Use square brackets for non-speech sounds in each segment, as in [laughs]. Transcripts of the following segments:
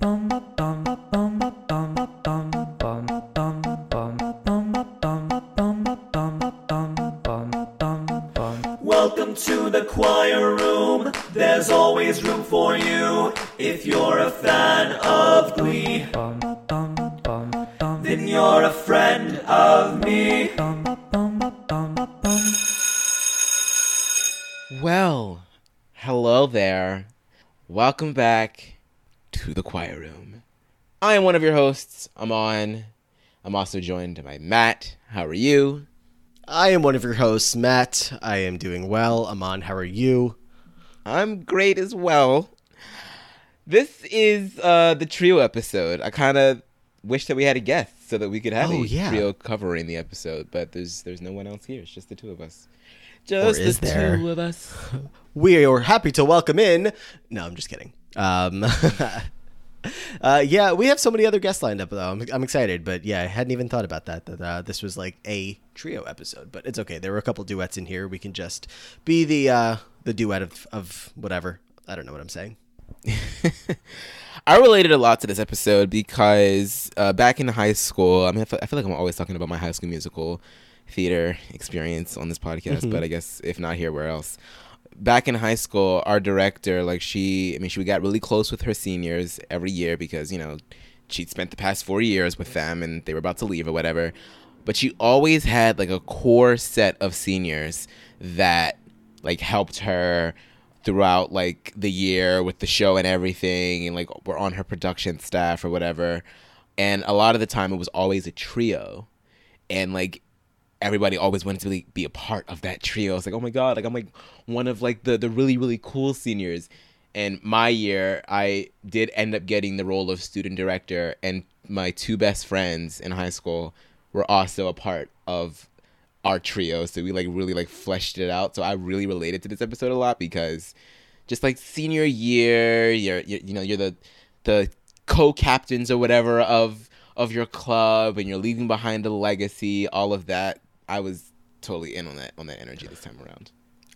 Welcome to the choir room. There's always room for you if you're a fan of Glee. Then you're a friend of me. Well, hello there. Welcome back to the choir room. I am one of your hosts, Amon. I'm also joined by Matt. How are you? I am one of your hosts, Matt. I am doing well. Amon, how are you? I'm great as well. This is uh, the trio episode. I kind of wish that we had a guest so that we could have Oh, a yeah. trio covering the episode, but there's there's no one else here. It's just the two of us. Just the there? two of us. [laughs] We are happy to welcome in. No, I'm just kidding. Um, [laughs] uh, yeah, we have so many other guests lined up though. I'm, I'm excited, but yeah, I hadn't even thought about that. That uh, this was like a trio episode, but it's okay. There were a couple duets in here. We can just be the uh, the duet of of whatever. I don't know what I'm saying. [laughs] I related a lot to this episode because uh, back in high school, I mean, I feel, I feel like I'm always talking about my high school musical theater experience on this podcast, but I guess if not here, where else? Back in high school, our director, like she, I mean, she got really close with her seniors every year because you know she'd spent the past four years with them and they were about to leave or whatever. But she always had like a core set of seniors that like helped her throughout like the year with the show and everything and like were on her production staff or whatever and a lot of the time it was always a trio and like everybody always wanted to like, be a part of that trio. It's like oh my god like i'm like one of like the the really really cool seniors. And my year i did end up getting the role of student director and my two best friends in high school were also a part of our trio. So we like really like fleshed it out. So i really related to this episode a lot because just like senior year you're, you're you know you're the the co-captains or whatever of of your club and you're leaving behind a legacy all of that i was totally in on that on that energy this time around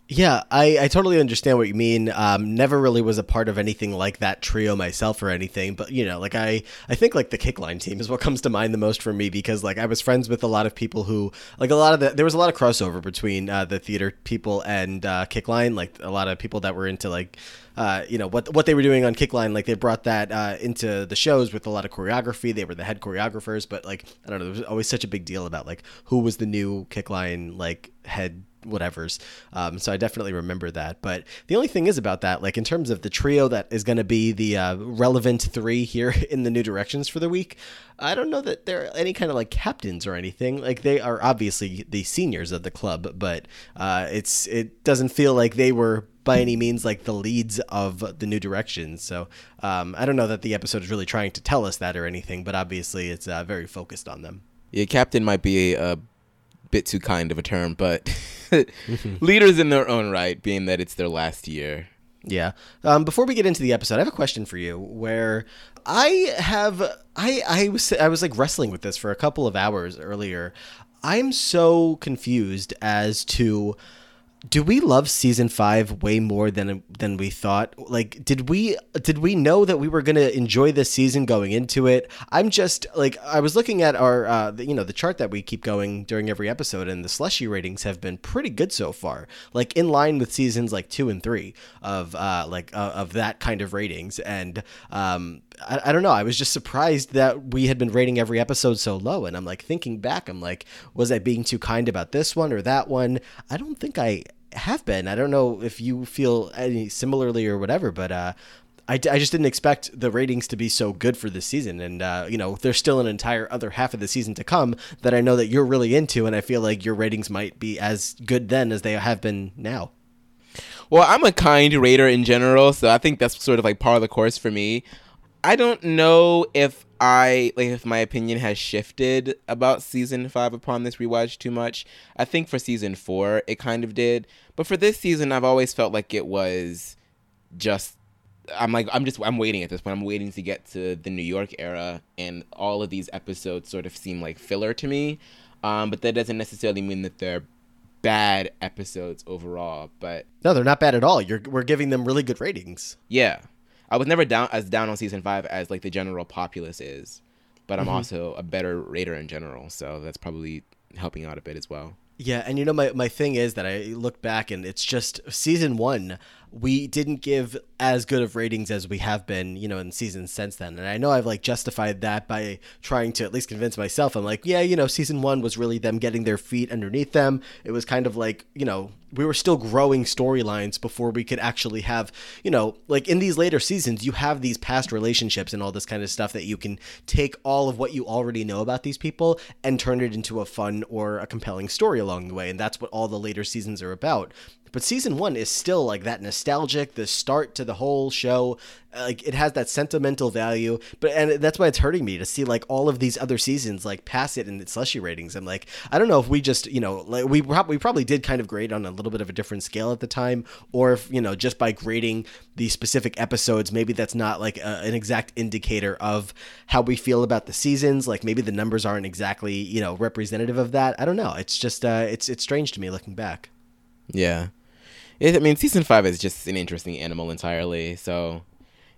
Yeah, I, I totally understand what you mean. Um, never really was a part of anything like that trio myself or anything, but you know, like I, I think like the kickline team is what [laughs] comes to mind the most for me because like I was friends with a lot of people who like a lot of the there was a lot of crossover between uh, the theater people and uh, kickline. Like a lot of people that were into like uh, you know what what they were doing on Kickline. Like they brought that uh, into the shows with a lot of choreography. They were the head choreographers, but like I don't know, there was always such a big deal about like who was the new Kickline like head whatever's. Um, so I definitely remember that. But the only thing is about that, like in terms of the trio that is going to be the uh, relevant three here [laughs] in the new directions for the week, I don't know that they're any kind of like captains or anything. Like they are obviously the seniors of the club, but uh, it's it doesn't feel like they were by any means like the leads of the new directions. So um, I don't know that the episode is really trying to tell us that or anything, but obviously it's uh, very focused on them. yeah captain might be a bit too kind of a term but [laughs] [laughs] leaders in their own right being that it's their last year Yeah. Um, before we get into the episode, I have a question for you. Where I have, I I was I was like wrestling with this for a couple of hours earlier. I'm so confused as to do we love season five way more than than we thought like did we did we know that we were to enjoy this season going into it i'm just like i was looking at our uh the, you know the chart that we keep going during every episode and the slushy ratings have been pretty good so far like in line with seasons like two and three of uh like uh, of that kind of ratings and um I, I don't know. I was just surprised that we had been rating every episode so low. And I'm like thinking back, I'm like, was I being too kind about this one or that one? I don't think I have been. I don't know if you feel any similarly or whatever, but uh, I, I just didn't expect the ratings to be so good for this season. And, uh, you know, there's still an entire other half of the season to come that I know that you're really into. And I feel like your ratings might be as good then as they have been now. Well, I'm a kind rater in general, so I think that's sort of like part of the course for me. I don't know if I like if my opinion has shifted about season five upon this rewatch too much. I think for season four it kind of did, but for this season I've always felt like it was just. I'm like I'm just I'm waiting at this point. I'm waiting to get to the New York era, and all of these episodes sort of seem like filler to me. Um, but that doesn't necessarily mean that they're bad episodes overall. But No, they're not bad at all. You're, we're giving them really good ratings. yeah. I was never down as down on season five as like the general populace is, but I'm mm-hmm. also a better rater in general, so that's probably helping out a bit as well. Yeah, and you know my my thing is that I look back and it's just season 1 we didn't give as good of ratings as we have been, you know, in seasons since then. And I know I've like justified that by trying to at least convince myself. I'm like, yeah, you know, season 1 was really them getting their feet underneath them. It was kind of like, you know, we were still growing storylines before we could actually have, you know, like in these later seasons, you have these past relationships and all this kind of stuff that you can take all of what you already know about these people and turn it into a fun or a compelling story along the way. And that's what all the later seasons are about. But season one is still like that nostalgic, the start to the whole show. Like it has that sentimental value, but and that's why it's hurting me to see like all of these other seasons like pass it in its slushy ratings. I'm like, I don't know if we just you know like we probably we probably did kind of grade on a little bit of a different scale at the time, or if you know just by grading the specific episodes, maybe that's not like a, an exact indicator of how we feel about the seasons. Like maybe the numbers aren't exactly you know representative of that. I don't know. It's just uh, it's it's strange to me looking back. Yeah. It, I mean, season five is just an interesting animal entirely. So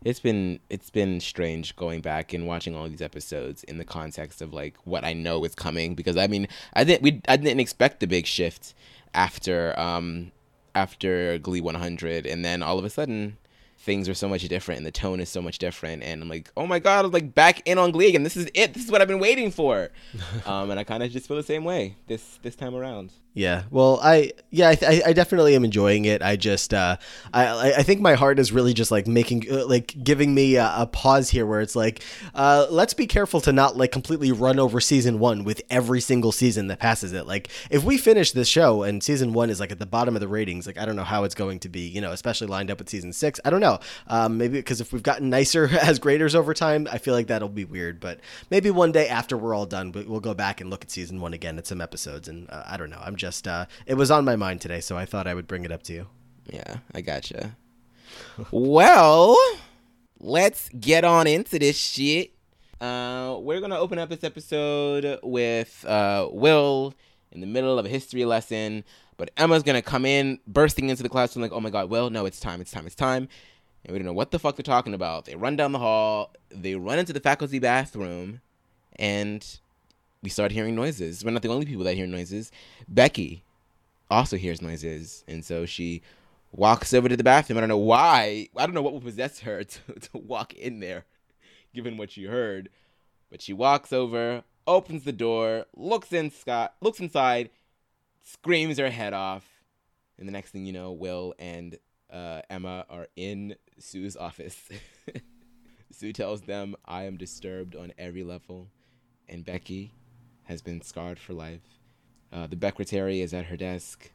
it's been it's been strange going back and watching all these episodes in the context of like what I know is coming because I mean I didn't we I didn't expect the big shift after um after Glee 100 and then all of a sudden things are so much different and the tone is so much different. And I'm like oh my god I was like back in on Glee and this is it. This is what I've been waiting for. [laughs] Um and I kind of just feel the same way this this time around. Yeah, well, I yeah, I, th- I definitely am enjoying it. I just uh, I I think my heart is really just like making uh, like giving me a, a pause here, where it's like, uh, let's be careful to not like completely run over season one with every single season that passes it. Like if we finish this show and season one is like at the bottom of the ratings, like I don't know how it's going to be, you know, especially lined up with season six. I don't know, um, maybe because if we've gotten nicer [laughs] as graders over time, I feel like that'll be weird. But maybe one day after we're all done, we- we'll go back and look at season one again at some episodes, and uh, I don't know. I'm just uh, it was on my mind today, so I thought I would bring it up to you. Yeah, I gotcha. [laughs] well, let's get on into this shit. Uh, we're gonna open up this episode with uh, Will in the middle of a history lesson, but Emma's gonna come in, bursting into the classroom like, "Oh my God, Will, no, it's time, it's time, it's time." And we don't know what the fuck they're talking about. They run down the hall, they run into the faculty bathroom, and we start hearing noises. We're not the only people that hear noises. Becky also hears noises, and so she walks over to the bathroom. I don't know why. I don't know what would possess her [laughs] to, to walk in there, given what she heard. But she walks over, opens the door, looks in Scott, looks inside, screams her head off, and the next thing you know, Will and uh, Emma are in Sue's office. [laughs] Sue tells them, "I am disturbed on every level," and Becky has been scarred for life. Uh, the Becretary is at her desk,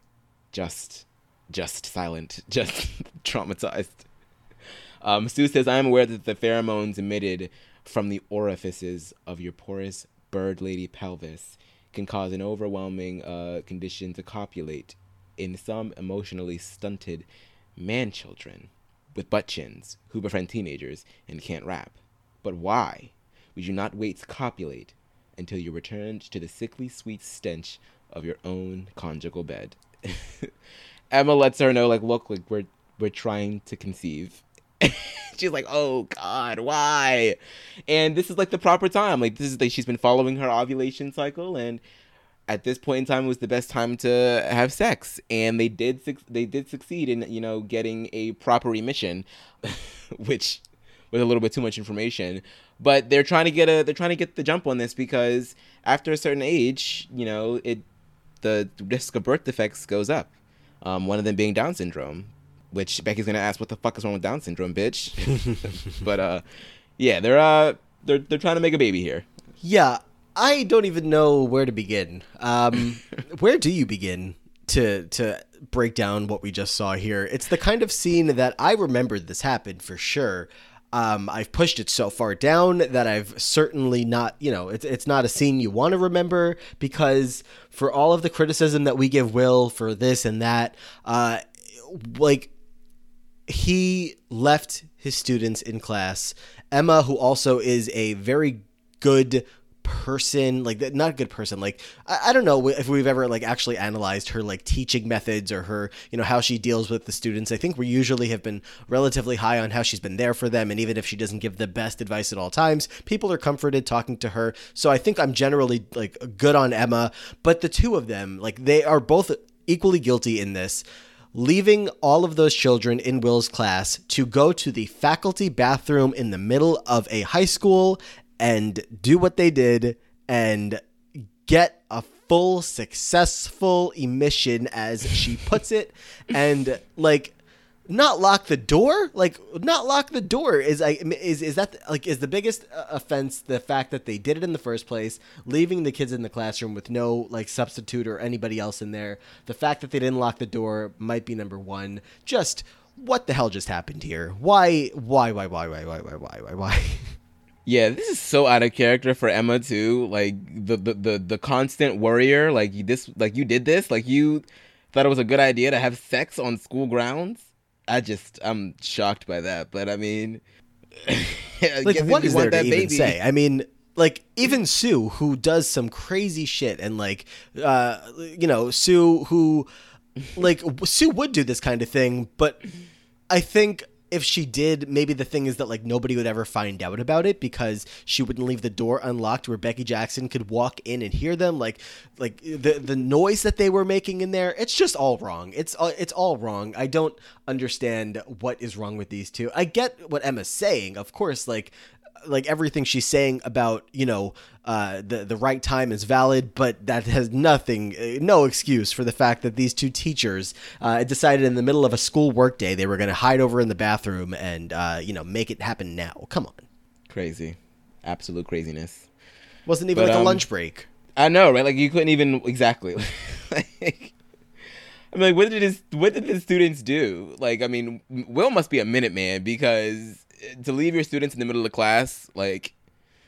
just, just silent, [laughs] just traumatized. Um, Sue says, I am aware that the pheromones emitted from the orifices of your porous bird lady pelvis can cause an overwhelming uh, condition to copulate in some emotionally stunted man children with butt chins who befriend teenagers and can't rap. But why would you not wait to copulate until you returned to the sickly sweet stench of your own conjugal bed? [laughs] Emma lets her know, like, look, like we're we're trying to conceive. [laughs] she's like, "Oh God, why?" And this is like the proper time. Like this is like she's been following her ovulation cycle, and at this point in time, it was the best time to have sex. And they did suc they did succeed in you know getting a proper emission, [laughs] which was a little bit too much information. But they're trying to get a they're trying to get the jump on this because after a certain age, you know, it the risk of birth defects goes up. Um, one of them being Down syndrome, which Becky's gonna ask, "What the fuck is wrong with Down syndrome, bitch?" [laughs] but uh, yeah, they're uh, they're they're trying to make a baby here. Yeah, I don't even know where to begin. Um, [laughs] where do you begin to to break down what we just saw here? It's the kind of scene that I remembered this happened for sure. Um, I've pushed it so far down that I've certainly not, you know, it's, it's not a scene you want to remember because for all of the criticism that we give Will for this and that, uh, like he left his students in class. Emma, who also is a very good person, like not a good person. Like I, I don't know if we've ever like actually analyzed her like teaching methods or her, you know, how she deals with the students. I think we usually have been relatively high on how she's been there for them, and even if she doesn't give the best advice at all times, people are comforted talking to her. So I think I'm generally like good on Emma, but the two of them, like they are both equally guilty in this leaving all of those children in Will's class to go to the faculty bathroom in the middle of a high school and do what they did and get a full successful emission as she puts it. And like not lock the door? Like not lock the door is i is is that like is the biggest uh, offense the fact that they did it in the first place leaving the kids in the classroom with no like substitute or anybody else in there. The fact that they didn't lock the door might be number one. Just what the hell just happened here? Why why why why why why why why why? why [laughs] Yeah, this is so out of character for Emma too. Like the the the, the constant worrier. Like you this like you did this. Like you thought it was a good idea to have sex on school grounds. I just I'm shocked by that. But I mean, [laughs] like what is there to even say i mean like even sue who does some crazy shit and like uh you know sue who like sue would do this kind of thing but i think if she did maybe the thing is that like nobody would ever find out about it because she wouldn't leave the door unlocked where becky jackson could walk in and hear them. Like like the the noise that they were making in there it's just all wrong. It's all it's all wrong. I don't understand what is wrong with these two. I get what emma's saying of course like like everything she's saying about you know uh, the the right time is valid, but that has nothing, uh, no excuse for the fact that these two teachers uh, decided in the middle of a school workday they were going to hide over in the bathroom and uh, you know make it happen now. Come on, Crazy, absolute craziness. wasn't even But, like a um, lunch break. I know, right? Like you couldn't even exactly. [laughs] like, I'm like, what did his what did the students do? Like, I mean, Will must be a minute man because to leave your students in the middle of class, like,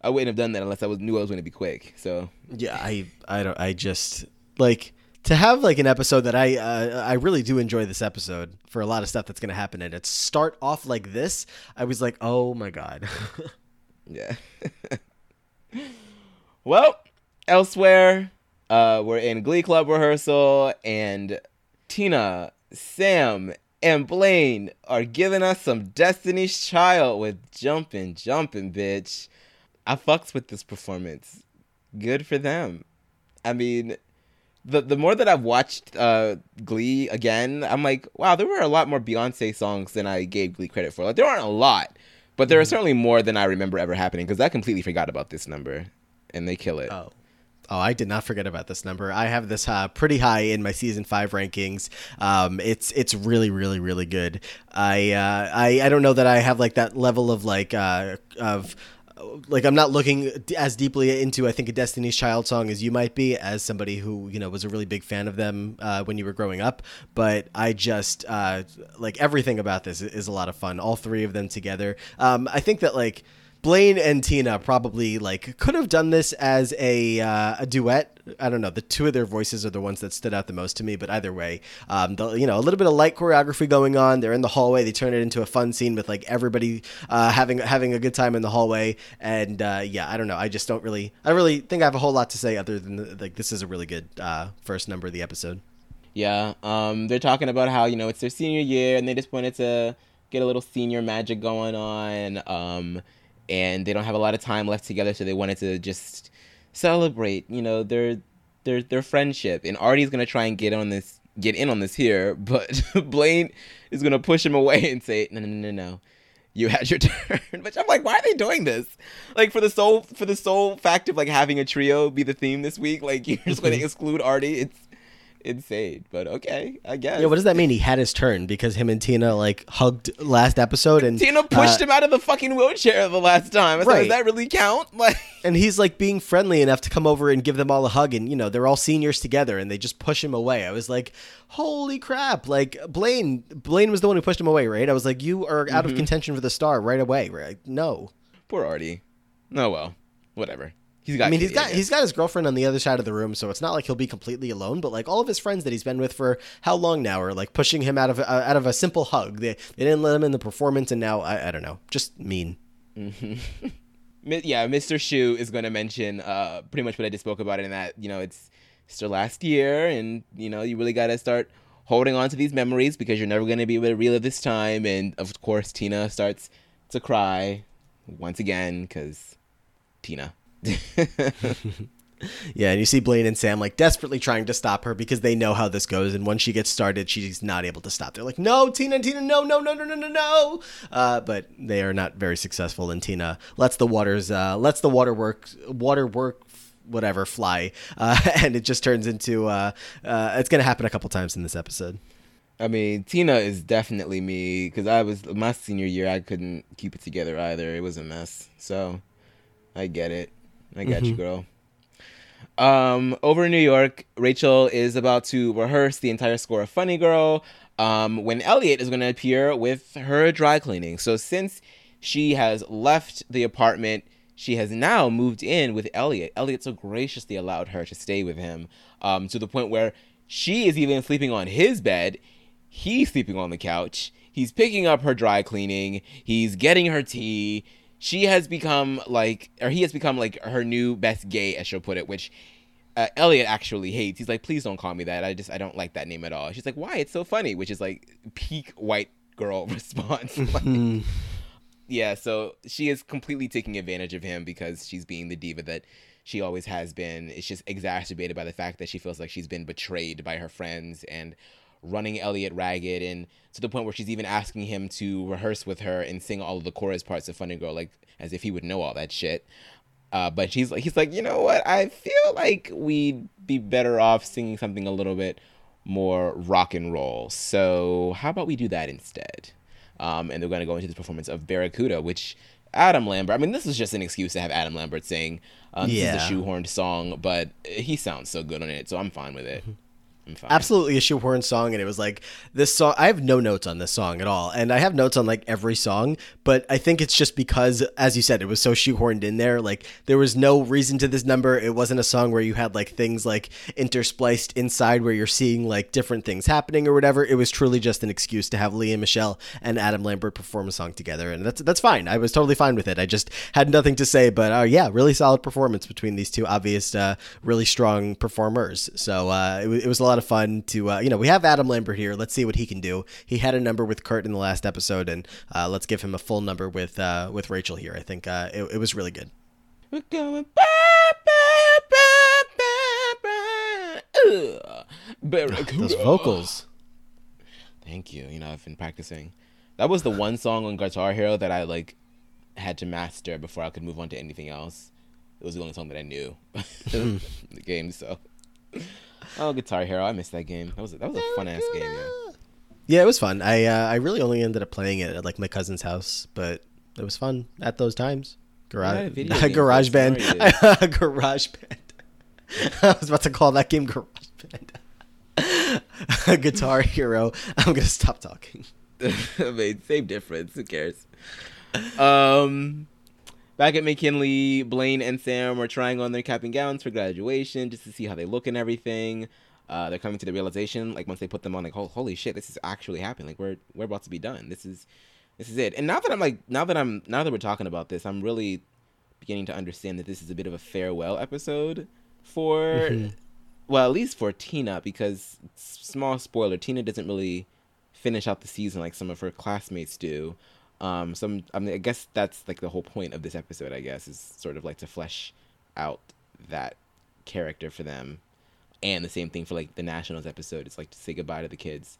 I wouldn't have done that unless I was knew I was going to be quick. So Yeah, I I don't I just like to have like an episode that I uh, I really do enjoy this episode for a lot of stuff that's going to happen in it. Start off like this, I was like, oh my god. [laughs] yeah. [laughs] well, elsewhere, uh, we're in Glee Club rehearsal, and Tina, Sam, and Blaine are giving us some Destiny's Child with jumping, jumping, bitch. I fucks with this performance. Good for them. I mean, the the more that I've watched uh, Glee again, I'm like, wow, there were a lot more Beyonce songs than I gave Glee credit for. Like, there aren't a lot, but there are certainly more than I remember ever happening because I completely forgot about this number, and they kill it. Oh. Oh, I did not forget about this number. I have this uh, pretty high in my season five rankings. Um, it's it's really really really good. I uh, I I don't know that I have like that level of like uh, of like I'm not looking as deeply into I think a Destiny's Child song as you might be as somebody who you know was a really big fan of them uh, when you were growing up. But I just uh, like everything about this is a lot of fun. All three of them together. Um, I think that like. Blaine and Tina probably like could have done this as a uh, a duet. I don't know. The two of their voices are the ones that stood out the most to me. But either way, um, the, you know, a little bit of light choreography going on. They're in the hallway. They turn it into a fun scene with like everybody uh, having having a good time in the hallway. And uh, yeah, I don't know. I just don't really. I really think I have a whole lot to say other than the, like this is a really good uh, first number of the episode. Yeah, um, they're talking about how you know it's their senior year and they just wanted to get a little senior magic going on. Um, and they don't have a lot of time left together, so they wanted to just celebrate, you know, their their their friendship. And Artie's gonna try and get on this, get in on this here, [laughs] but Blaine is gonna push him away and say, no, no, no, no, no. You had your [laughs] turn, which I'm like, why are they doing this? Like for the sole for the sole fact of like having a trio be the theme this week, like [laughs] you're just going to exclude Artie. It's insane, but okay, I guess. Yeah, what does that mean? He had his turn because him and Tina like hugged last episode, and Tina pushed uh, him out of the fucking wheelchair the last time. I Right. does that really count? [laughs] Like, and he's like being friendly enough to come over and give them all a hug and you know they're all seniors together and they just push him away i was like holy crap like blaine blaine was the one who pushed him away right i was like you are out Mm-hmm. of contention for the star right away right no poor Artie. Oh well, whatever. He's got. i mean he's got he's got his girlfriend on the other side of the room so it's not like he'll be completely alone but like all of his friends that he's been with for how long now are like pushing him out of uh, out of a simple hug they, they didn't let him in the performance and now I, I don't know just mean [laughs] Mi- yeah, Mr. Schue is going to mention uh, pretty much what I just spoke about in that, you know, it's still last year and, you know, you really got to start holding on to these memories because you're never going to be able to relive this time. And of course, Tina starts to cry once again because Tina. [laughs] Yeah, and you see Blaine and Sam like desperately trying to stop her because they know how this goes, and once she gets started, she's not able to stop. They're like, "No, Tina, Tina, no, no, no, no, no, no, no!" Uh, but they are not very successful, and Tina lets the waters, uh, lets the water work, water work, whatever, fly, uh, [laughs] and it just turns into. Uh, uh, it's gonna happen a couple times in this episode. I mean, Tina is definitely me because I was my senior year. I couldn't keep it together either. It was a mess. So I get it. I got you, girl. Um, over in New York, Rachel is about to rehearse the entire score of Funny Girl. Um, when Elliot is going to appear with her dry cleaning. So since she has left the apartment, she has now moved in with Elliot. Elliot so graciously allowed her to stay with him um, to the point where she is even sleeping on his bed. He's sleeping on the couch. He's picking up her dry cleaning. He's getting her tea. She has become like, or he has become like her new best gay, as she'll put it, which uh, Elliot actually hates. He's like, please don't call me that. I just, I don't like that name at all. She's like, why? It's so funny, which is like peak white girl [laughs] response. Like, yeah, so she is completely taking advantage of him because she's being the diva that she always has been. It's just exacerbated by the fact that she feels like she's been betrayed by her friends and running Elliot ragged and to the point where she's even asking him to rehearse with her and sing all of the chorus parts of Funny Girl like as if he would know all that shit. Uh, but she's like he's like, "You know what? I feel like we'd be better off singing something a little bit more rock and roll. So, how about we do that instead?" Um, and they're going to go into this performance of Barracuda, which Adam Lambert. I mean, this is just an excuse to have Adam Lambert sing. Um, Yeah. This is a shoehorned song, but he sounds so good on it, so I'm fine with it. Absolutely a shoehorn song and it was like this song i have no notes on this song at all and i have notes on like every song but i think it's just because as you said it was so shoehorned in there like there was no reason to this number. It wasn't a song where you had like things like interspliced inside where you're seeing like different things happening or whatever. It was truly just an excuse to have Lea Michele and adam lambert perform a song together and that's that's fine. I was totally fine with it. I just had nothing to say but uh, yeah really solid performance between these two obvious uh, really strong performers. So uh, it, it was a lot of fun to uh, you know we have adam lambert here let's see what he can do he had a number with kurt in the last episode and uh, let's give him a full number with uh, with rachel here i think uh, it, it was really good We're going. Ba, ba, ba, ba, ba. Ugh. Barracuda. [laughs] those vocals Thank you. You know, I've been practicing. That was the one song on Guitar Hero that I like had to master before I could move on to anything else. It was the only song that I knew [laughs] in the game. So, oh, Guitar Hero, I missed that game. That was that was a fun ass game. Yeah. yeah it was fun i uh, i really only ended up playing it at like my cousin's house but it was fun at those times garage [laughs] video [laughs] garage band garage [laughs] band i was about to call that game garage band guitar hero i'm gonna stop talking I mean, same difference. Who cares? Um, back at McKinley, Blaine and Sam are trying on their cap and gowns for graduation just to see how they look and everything. Uh, they're coming to the realization, like once they put them on, like, "Hol- holy shit, this is actually happening. Like, we're we're about to be done. This is this is it. And now that I'm like, now that I'm now that we're talking about this, I'm really beginning to understand that this is a bit of a farewell episode for, well, at least for Tina, because small spoiler, Tina doesn't really finish out the season like some of her classmates do. Um, some I mean, I guess that's like the whole point of this episode. I guess is sort of like to flesh out that character for them, and the same thing for like the Nationals episode. It's like to say goodbye to the kids,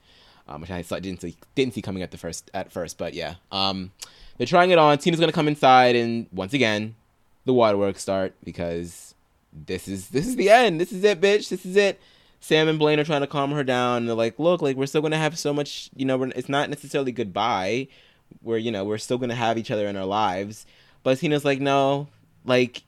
um, which I didn't see didn't see coming at the first at first, but yeah. Um, they're trying it on. Tina's gonna come inside, and once again, the waterworks start because this is this is the end. This is it, bitch. This is it. Sam and Blaine are trying to calm her down. And they're like, look, like we're still gonna have so much. You know, it's not necessarily goodbye. We're you know we're still gonna have each other in our lives. But Tina's like, no, like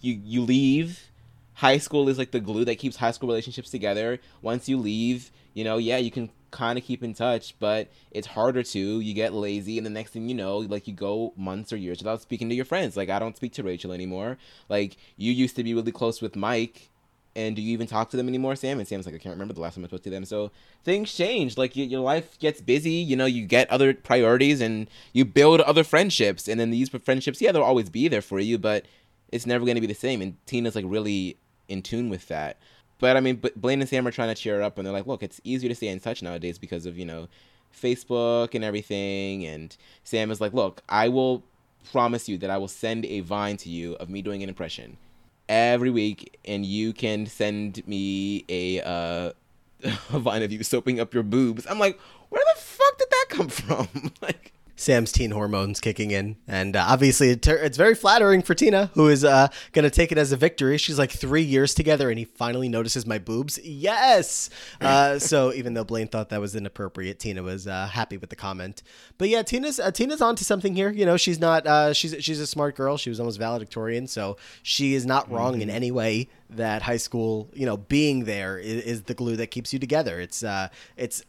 you you leave. High school is like the glue that keeps high school relationships together. Once you leave, you know, yeah, you can kind of keep in touch, but it's harder to. You get lazy, and the next thing you know, like you go months or years without speaking to your friends. Like I don't speak to Rachel anymore. Like you used to be really close with Mike, and do you even talk to them anymore, Sam? And Sam's like, I can't remember the last time I spoke to them. So things change. Like y- your life gets busy. You know, you get other priorities and you build other friendships. And then these friendships, yeah, they'll always be there for you, but it's never going to be the same. And Tina's like really in tune with that. But I mean, but Blaine and Sam are trying to cheer her up, and they're like, look, it's easier to stay in touch nowadays because of you know Facebook and everything. And Sam is like, look, I will promise you that I will send a vine to you of me doing an impression every week, and you can send me a uh, [laughs] a vine of you soaping up your boobs. I'm like, where the fuck did that come from? [laughs] like. Sam's teen hormones kicking in, and uh, obviously it ter- it's very flattering for Tina, who is uh, going to take it as a victory. She's like three years together, and he finally notices my boobs. Yes. Uh, [laughs] so even though Blaine thought that was inappropriate, Tina was uh, happy with the comment. But yeah, Tina's uh, Tina's onto something here. You know, she's not uh, she's she's a smart girl. She was almost valedictorian, so she is not wrong Mm-hmm. in any way that high school, you know, being there is, is the glue that keeps you together. It's uh, it's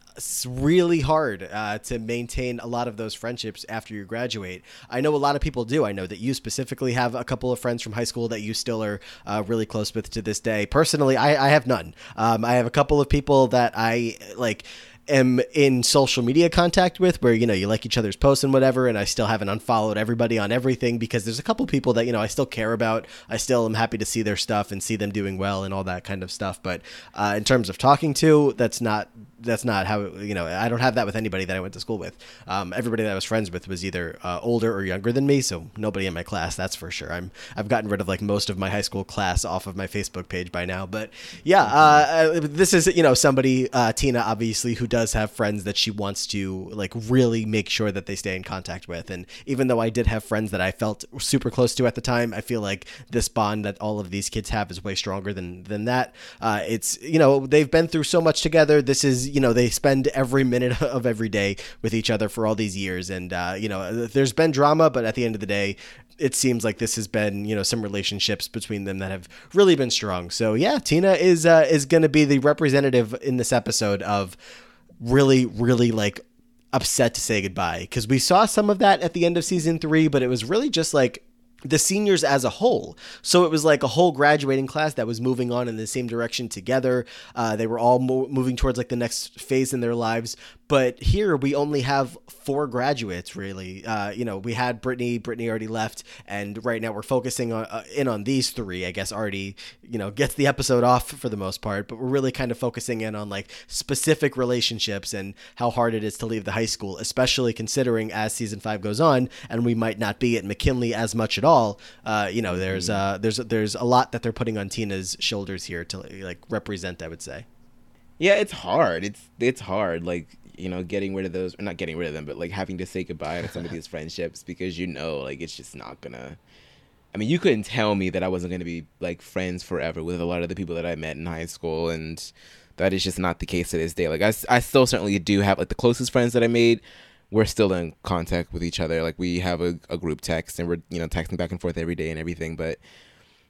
really hard uh, to maintain a lot of those friendships after you graduate. I know a lot of people do. I know that you specifically have a couple of friends from high school that you still are uh, really close with to this day. Personally, I, I have none. Um, I have a couple of people that I like am in social media contact with where you know you like each other's posts and whatever and i still haven't unfollowed everybody on everything because there's a couple people that you know i still care about. I still am happy to see their stuff and see them doing well and all that kind of stuff. But uh, in terms of talking to that's not that's not how you know i don't have that with anybody that i went to school with. Um, everybody that i was friends with was either uh, older or younger than me so nobody in my class that's for sure. I'm i've gotten rid of like most of my high school class off of my facebook page by now but yeah uh, uh, this is you know somebody uh, tina obviously who does have friends that she wants to like really make sure that they stay in contact with and even though i did have friends that i felt super close to at the time i feel like this bond that all of these kids have is way stronger than than that. Uh, it's you know they've been through so much together. This is you know they spend every minute [laughs] of every day with each other for all these years. And uh, you know there's been drama but at the end of the day it seems like this has been you know some relationships between them that have really been strong. So yeah tina is uh, is going to be the representative in this episode of really really like upset to say goodbye. Because we saw some of that at the end of season three but it was really just like the seniors as a whole. So it was like a whole graduating class that was moving on in the same direction together. Uh, they were all mo- moving towards like the next phase in their lives. But here we only have four graduates, really. Uh, you know, we had Brittany. Brittany Artie left, and right now we're focusing on uh, in on these three. I guess already, you know, gets the episode off for the most part. But we're really kind of focusing in on like specific relationships and how hard it is to leave the high school, especially considering as season five goes on, and we might not be at McKinley as much at all. Uh, you know, there's uh, there's there's a lot that they're putting on Tina's shoulders here to like represent. I would say. Yeah, it's hard. It's it's hard. Like you know, getting rid of those, or not getting rid of them, but like having to say goodbye to some of these [laughs] friendships because you know, like it's just not gonna. I mean, you couldn't tell me that I wasn't gonna be like friends forever with a lot of the people that I met in high school, and that is just not the case to this day. Like I, I still certainly do have like the closest friends that I made. We're still in contact with each other. Like we have a, a group text, and we're you know texting back and forth every day and everything, but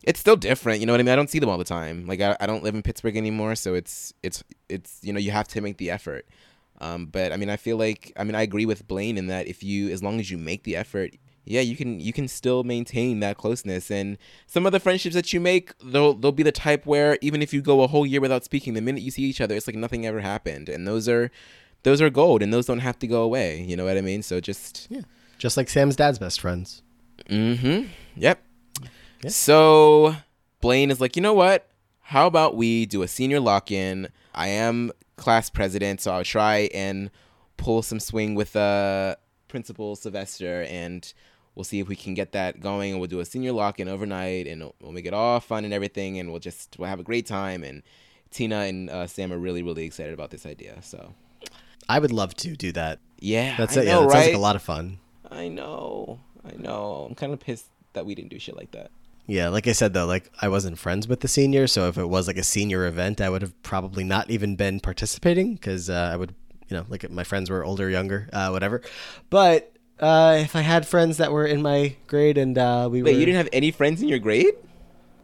it's still different. You know what I mean? I don't see them all the time. Like I, I don't live in Pittsburgh anymore, so it's it's it's you know you have to make the effort. Um, but I mean, I feel like I mean I agree with Blaine in that if you as long as you make the effort, yeah, you can you can still maintain that closeness. And some of the friendships that you make, they'll they'll be the type where even if you go a whole year without speaking, the minute you see each other, it's like nothing ever happened. And those are those are gold, and those don't have to go away. You know what I mean? So just Yeah. Just like Sam's dad's best friends. Mm-hmm. Yep. Yeah. So Blaine is like, you know what? How about we do a senior lock-in? I am class president, so I'll try and pull some swing with uh principal Sylvester and we'll see if we can get that going and we'll do a senior lock-in overnight and when we'll make it all fun and everything and we'll just we'll have a great time and Tina and uh, Sam are really really excited about this idea. So I would love to do that. yeah, That's I it. know, yeah, that right? sounds like a lot of fun. I know, I know. I'm kind of pissed that we didn't do shit like that. Yeah, like I said though, like I wasn't friends with the seniors, so if it was like a senior event, I would have probably not even been participating because uh, I would, you know, like my friends were older, younger, uh, whatever. But uh, if I had friends that were in my grade and uh, we Wait, were, you didn't have any friends in your grade?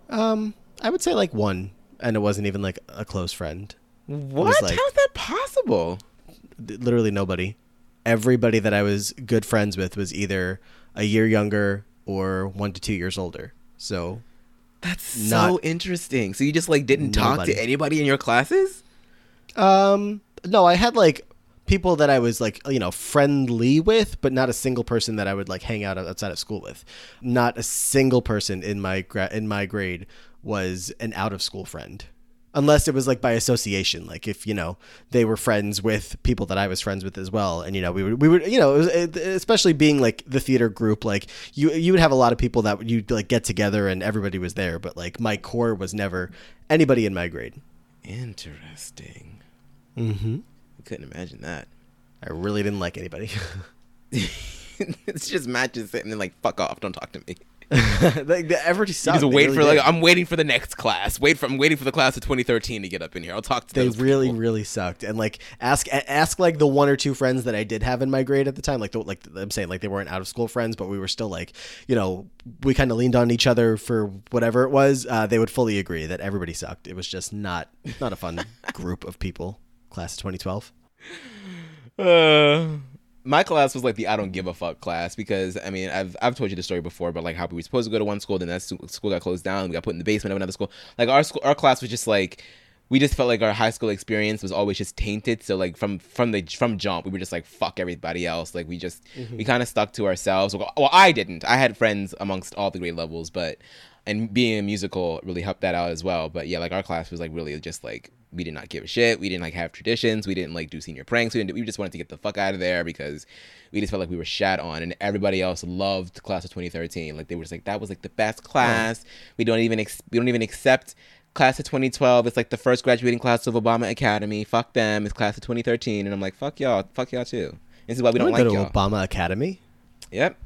um, I would say like one, and it wasn't even like a close friend. What? like- How's that possible? Literally nobody. Everybody that I was good friends with was either a year younger or one to two years older. So That's so interesting. So you just like didn't talk Nobody. to anybody in your classes? Um, no, I had like people that I was like you know friendly with, but not a single person that I would like hang out outside of school with. Not a single person in my gra- in my grade was an out of school friend. Unless it was like by association, like if you know they were friends with people that I was friends with as well, and you know we would we would you know it was, it, especially being like the theater group, like you you would have a lot of people that you'd like get together and everybody was there, but like my core was never anybody in my grade. Interesting. Mm-hmm. I couldn't imagine that. I really didn't like anybody. [laughs] [laughs] it's just matches sitting there like fuck off, don't talk to me. [laughs] like the You sucked. just wait really for like. I'm waiting for the next class. Wait for I'm waiting for the class of 2013 to get up in here. I'll talk to They really, people. really sucked. And like ask ask like the one or two friends that I did have in my grade at the time. Like the, like I'm saying, like they weren't out of school friends, but we were still like you know we kind of leaned on each other for whatever it was. Uh, they would fully agree that everybody sucked. It was just not not a fun [laughs] group of people. Class of 2012. Uh, my class was like the I don't give a fuck class because I mean I've I've told you the story before, but like how we were supposed to go to one school, then that school got closed down, we got put in the basement of another school. Like our school, our class was just like we just felt like our high school experience was always just tainted. So like from from the from jump, we were just like fuck everybody else. Like we just we mm-hmm. kind of stuck to ourselves. Well, well, I didn't. I had friends amongst all the grade levels, but and being a musical really helped that out as well. But yeah, like our class was like really just like we did not give a shit. We didn't like have traditions. We didn't like do senior pranks. We didn't. We just wanted to get the fuck out of there because we just felt like we were shat on, and everybody else loved class of 2013. Like they were just like that was like the best class. We don't even ex- we don't even accept class of 2012. It's like the first graduating class of Obama Academy. Fuck them. It's class of 2013, and I'm like fuck y'all. Fuck y'all too. This is why we don't like to y'all. Obama Academy. Yep.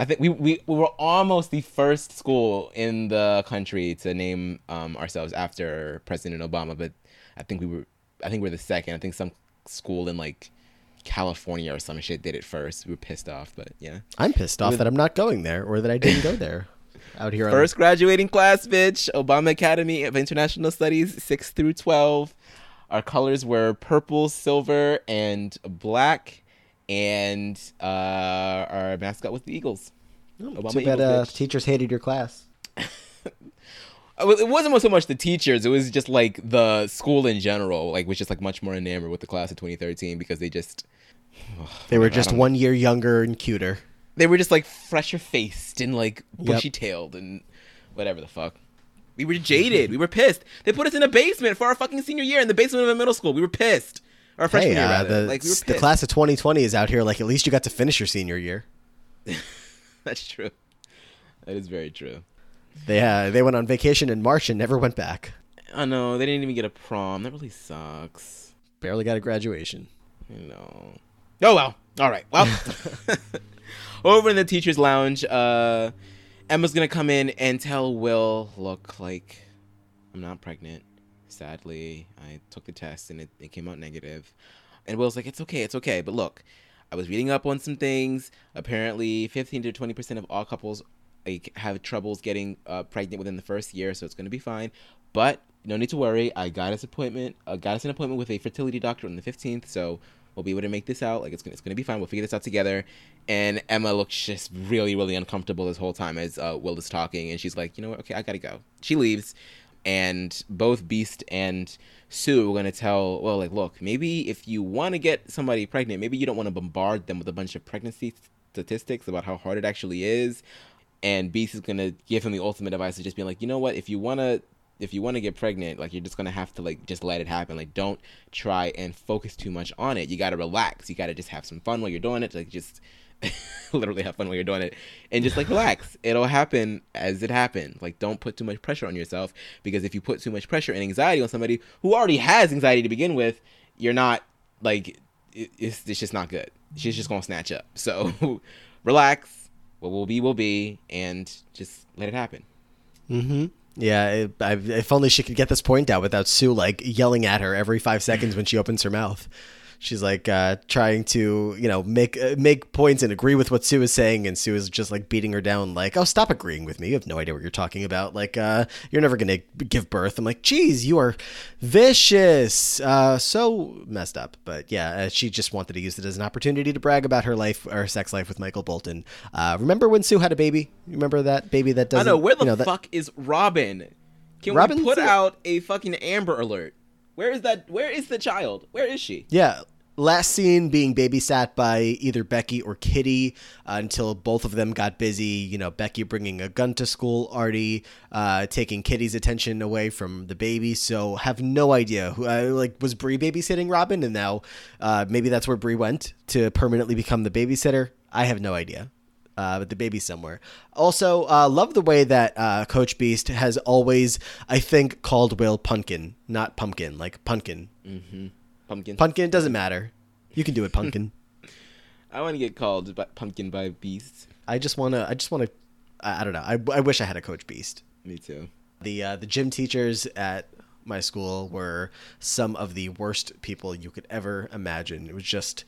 I think we, we, we were almost the first school in the country to name um, ourselves after President Obama, but I think we were I think we're the second. I think some school in like California or some shit did it first. We were pissed off, but yeah. I'm pissed off that I'm not going there or that I didn't go there. [laughs] Out here, on- First graduating class, bitch. Obama Academy of International Studies, 6 through 12. Our colors were purple, silver, and black. And uh, our mascot was the Eagles. Obama Too bad Eagles, uh, teachers hated your class. [laughs] It wasn't so much the teachers; it was just like the school in general. Like, was just like much more enamored with the class of 2013 because they just [sighs] They were I just one year younger and cuter. they were just like fresher faced and like bushy tailed and whatever the fuck. We were [laughs] jaded. we were pissed. They put us in a basement for our fucking senior year in the basement of a middle school. We were pissed. Our freshman Hey, year, uh, rather. the, like we the class of 2020 is out here. Like, at least you got to finish your senior year. [laughs] That's true. That is very true. They uh, they went on vacation in March and never went back. Oh no, they didn't even get a prom. That really sucks. Barely got a graduation. You know. Oh well. All right. Well, [laughs] [laughs] over in the teachers' lounge, uh, Emma's gonna come in and tell Will, "Look, like, I'm not pregnant. Sadly, I took the test and it, it came out negative." And Will's like, "It's okay. It's okay. But look, I was reading up on some things. Apparently, 15 to 20 percent of all couples like have troubles getting uh, pregnant within the first year, so it's gonna be fine. But no need to worry. I got us appointment. Uh, got us an appointment with a fertility doctor on the 15th, so we'll be able to make this out. Like it's gonna, it's gonna be fine. We'll figure this out together. And Emma looks just really, really uncomfortable this whole time as uh, Will is talking, and she's like, you know what? Okay, I gotta go. She leaves, and both Beast and Sue are gonna tell well, like, look, maybe if you want to get somebody pregnant, maybe you don't want to bombard them with a bunch of pregnancy statistics about how hard it actually is. And Beast is gonna give him the ultimate advice of just being like, you know what? If you wanna if you want to get pregnant, like you're just gonna have to like just let it happen. Like don't try and focus too much on it. You gotta relax. You gotta just have some fun while you're doing it. Like just [laughs] literally have fun while you're doing it, and just like relax. It'll happen as it happens. Like don't put too much pressure on yourself because if you put too much pressure and anxiety on somebody who already has anxiety to begin with, you're not like it's it's just not good. She's just gonna snatch up. So [laughs] relax. What will be will be, and just let it happen. Mm-hmm. Yeah, it, I, if only she could get this point out without Sue like yelling at her every five seconds when she opens her mouth. She's like uh, trying to you know make uh, make points and agree with what Sue is saying, and Sue is just like beating her down, like, "Oh, stop agreeing with me. You have no idea what you're talking about. Like, uh, you're never gonna give birth." I'm like, "Geez, you are vicious, uh, so messed up." But yeah, uh, she just wanted to use it as an opportunity to brag about her life or sex life with Michael Bolton. Uh, remember when Sue had a baby? Remember that baby that doesn't? I know where the you know, that- fuck is Robin? Can we put out a fucking Amber Alert? Where is that? Where is the child? Where is she? Yeah. Last scene being babysat by either Becky or Kitty uh, until both of them got busy. You know, Becky bringing a gun to school, Artie uh, taking Kitty's attention away from the baby. So have no idea who uh, like was Bree babysitting Robin, and now uh, maybe that's where Bree went to permanently become the babysitter. I have no idea. Uh, but the baby's somewhere. Also, uh, love the way that uh, Coach Beast has always, I think, called Will Pumpkin, not Pumpkin, like Pumpkin. Pumpkin. Pumpkin, it doesn't matter. You can do it, Pumpkin. [laughs] I want to get called by, Pumpkin by Beast. I just want to. I just want to. I, I don't know. I, I wish I had a Coach Beast. Me too. The uh, the gym teachers at my school were some of the worst people you could ever imagine. It was just,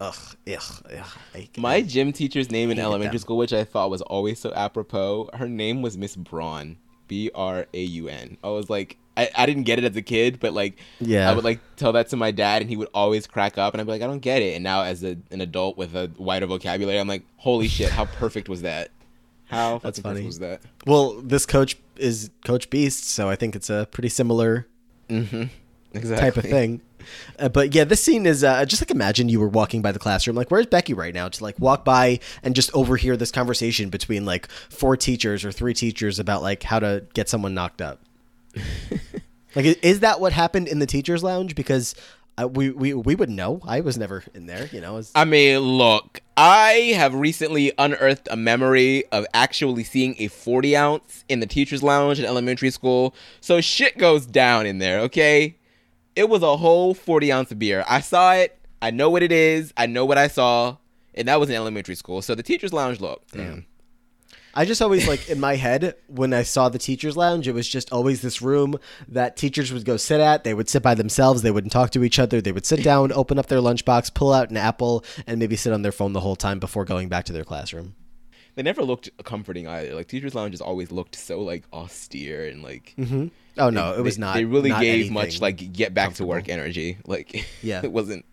ugh, ugh. ugh I, My gym teacher's name in elementary them. school, which I thought was always so apropos, her name was Miss Braun. B R A U N. I was like, I, I didn't get it as a kid, but like, Yeah. I would like tell that to my dad, and he would always crack up, and I'd be like, I don't get it. And now, as a, an adult with a wider vocabulary, I'm like, holy shit, how perfect was that? How That's funny. perfect was that? well, this coach is Coach Beast, so I think it's a pretty similar Mm-hmm. Exactly. type of thing. Uh, but yeah, this scene is uh, just like imagine you were walking by the classroom, like where's Becky right now? To like walk by and just overhear this conversation between like four teachers or three teachers about like how to get someone knocked up. [laughs] like, is that what happened in the teachers' lounge? Because uh, we we we would know. I was never in there. You know. As, I mean, look, I have recently unearthed a memory of actually seeing a 40 ounce in the teacher's lounge in elementary school. So shit goes down in there, okay? It was a whole 40 ounce of beer. I saw it. I know what it is. I know what I saw. And that was in elementary school. So the teacher's lounge, look, damn. I just always like in my head when I saw the teachers' lounge, it was just always this room that teachers would go sit at. They would sit by themselves. They wouldn't talk to each other. They would sit down, [laughs] open up their lunchbox, pull out an apple, and maybe sit on their phone the whole time before going back to their classroom. They never looked comforting either. Like teacher's lounges always looked so like austere and like Mm-hmm. Oh no, it was they, not. They really not gave much like get back to work energy. [laughs] Like Yeah. it wasn't.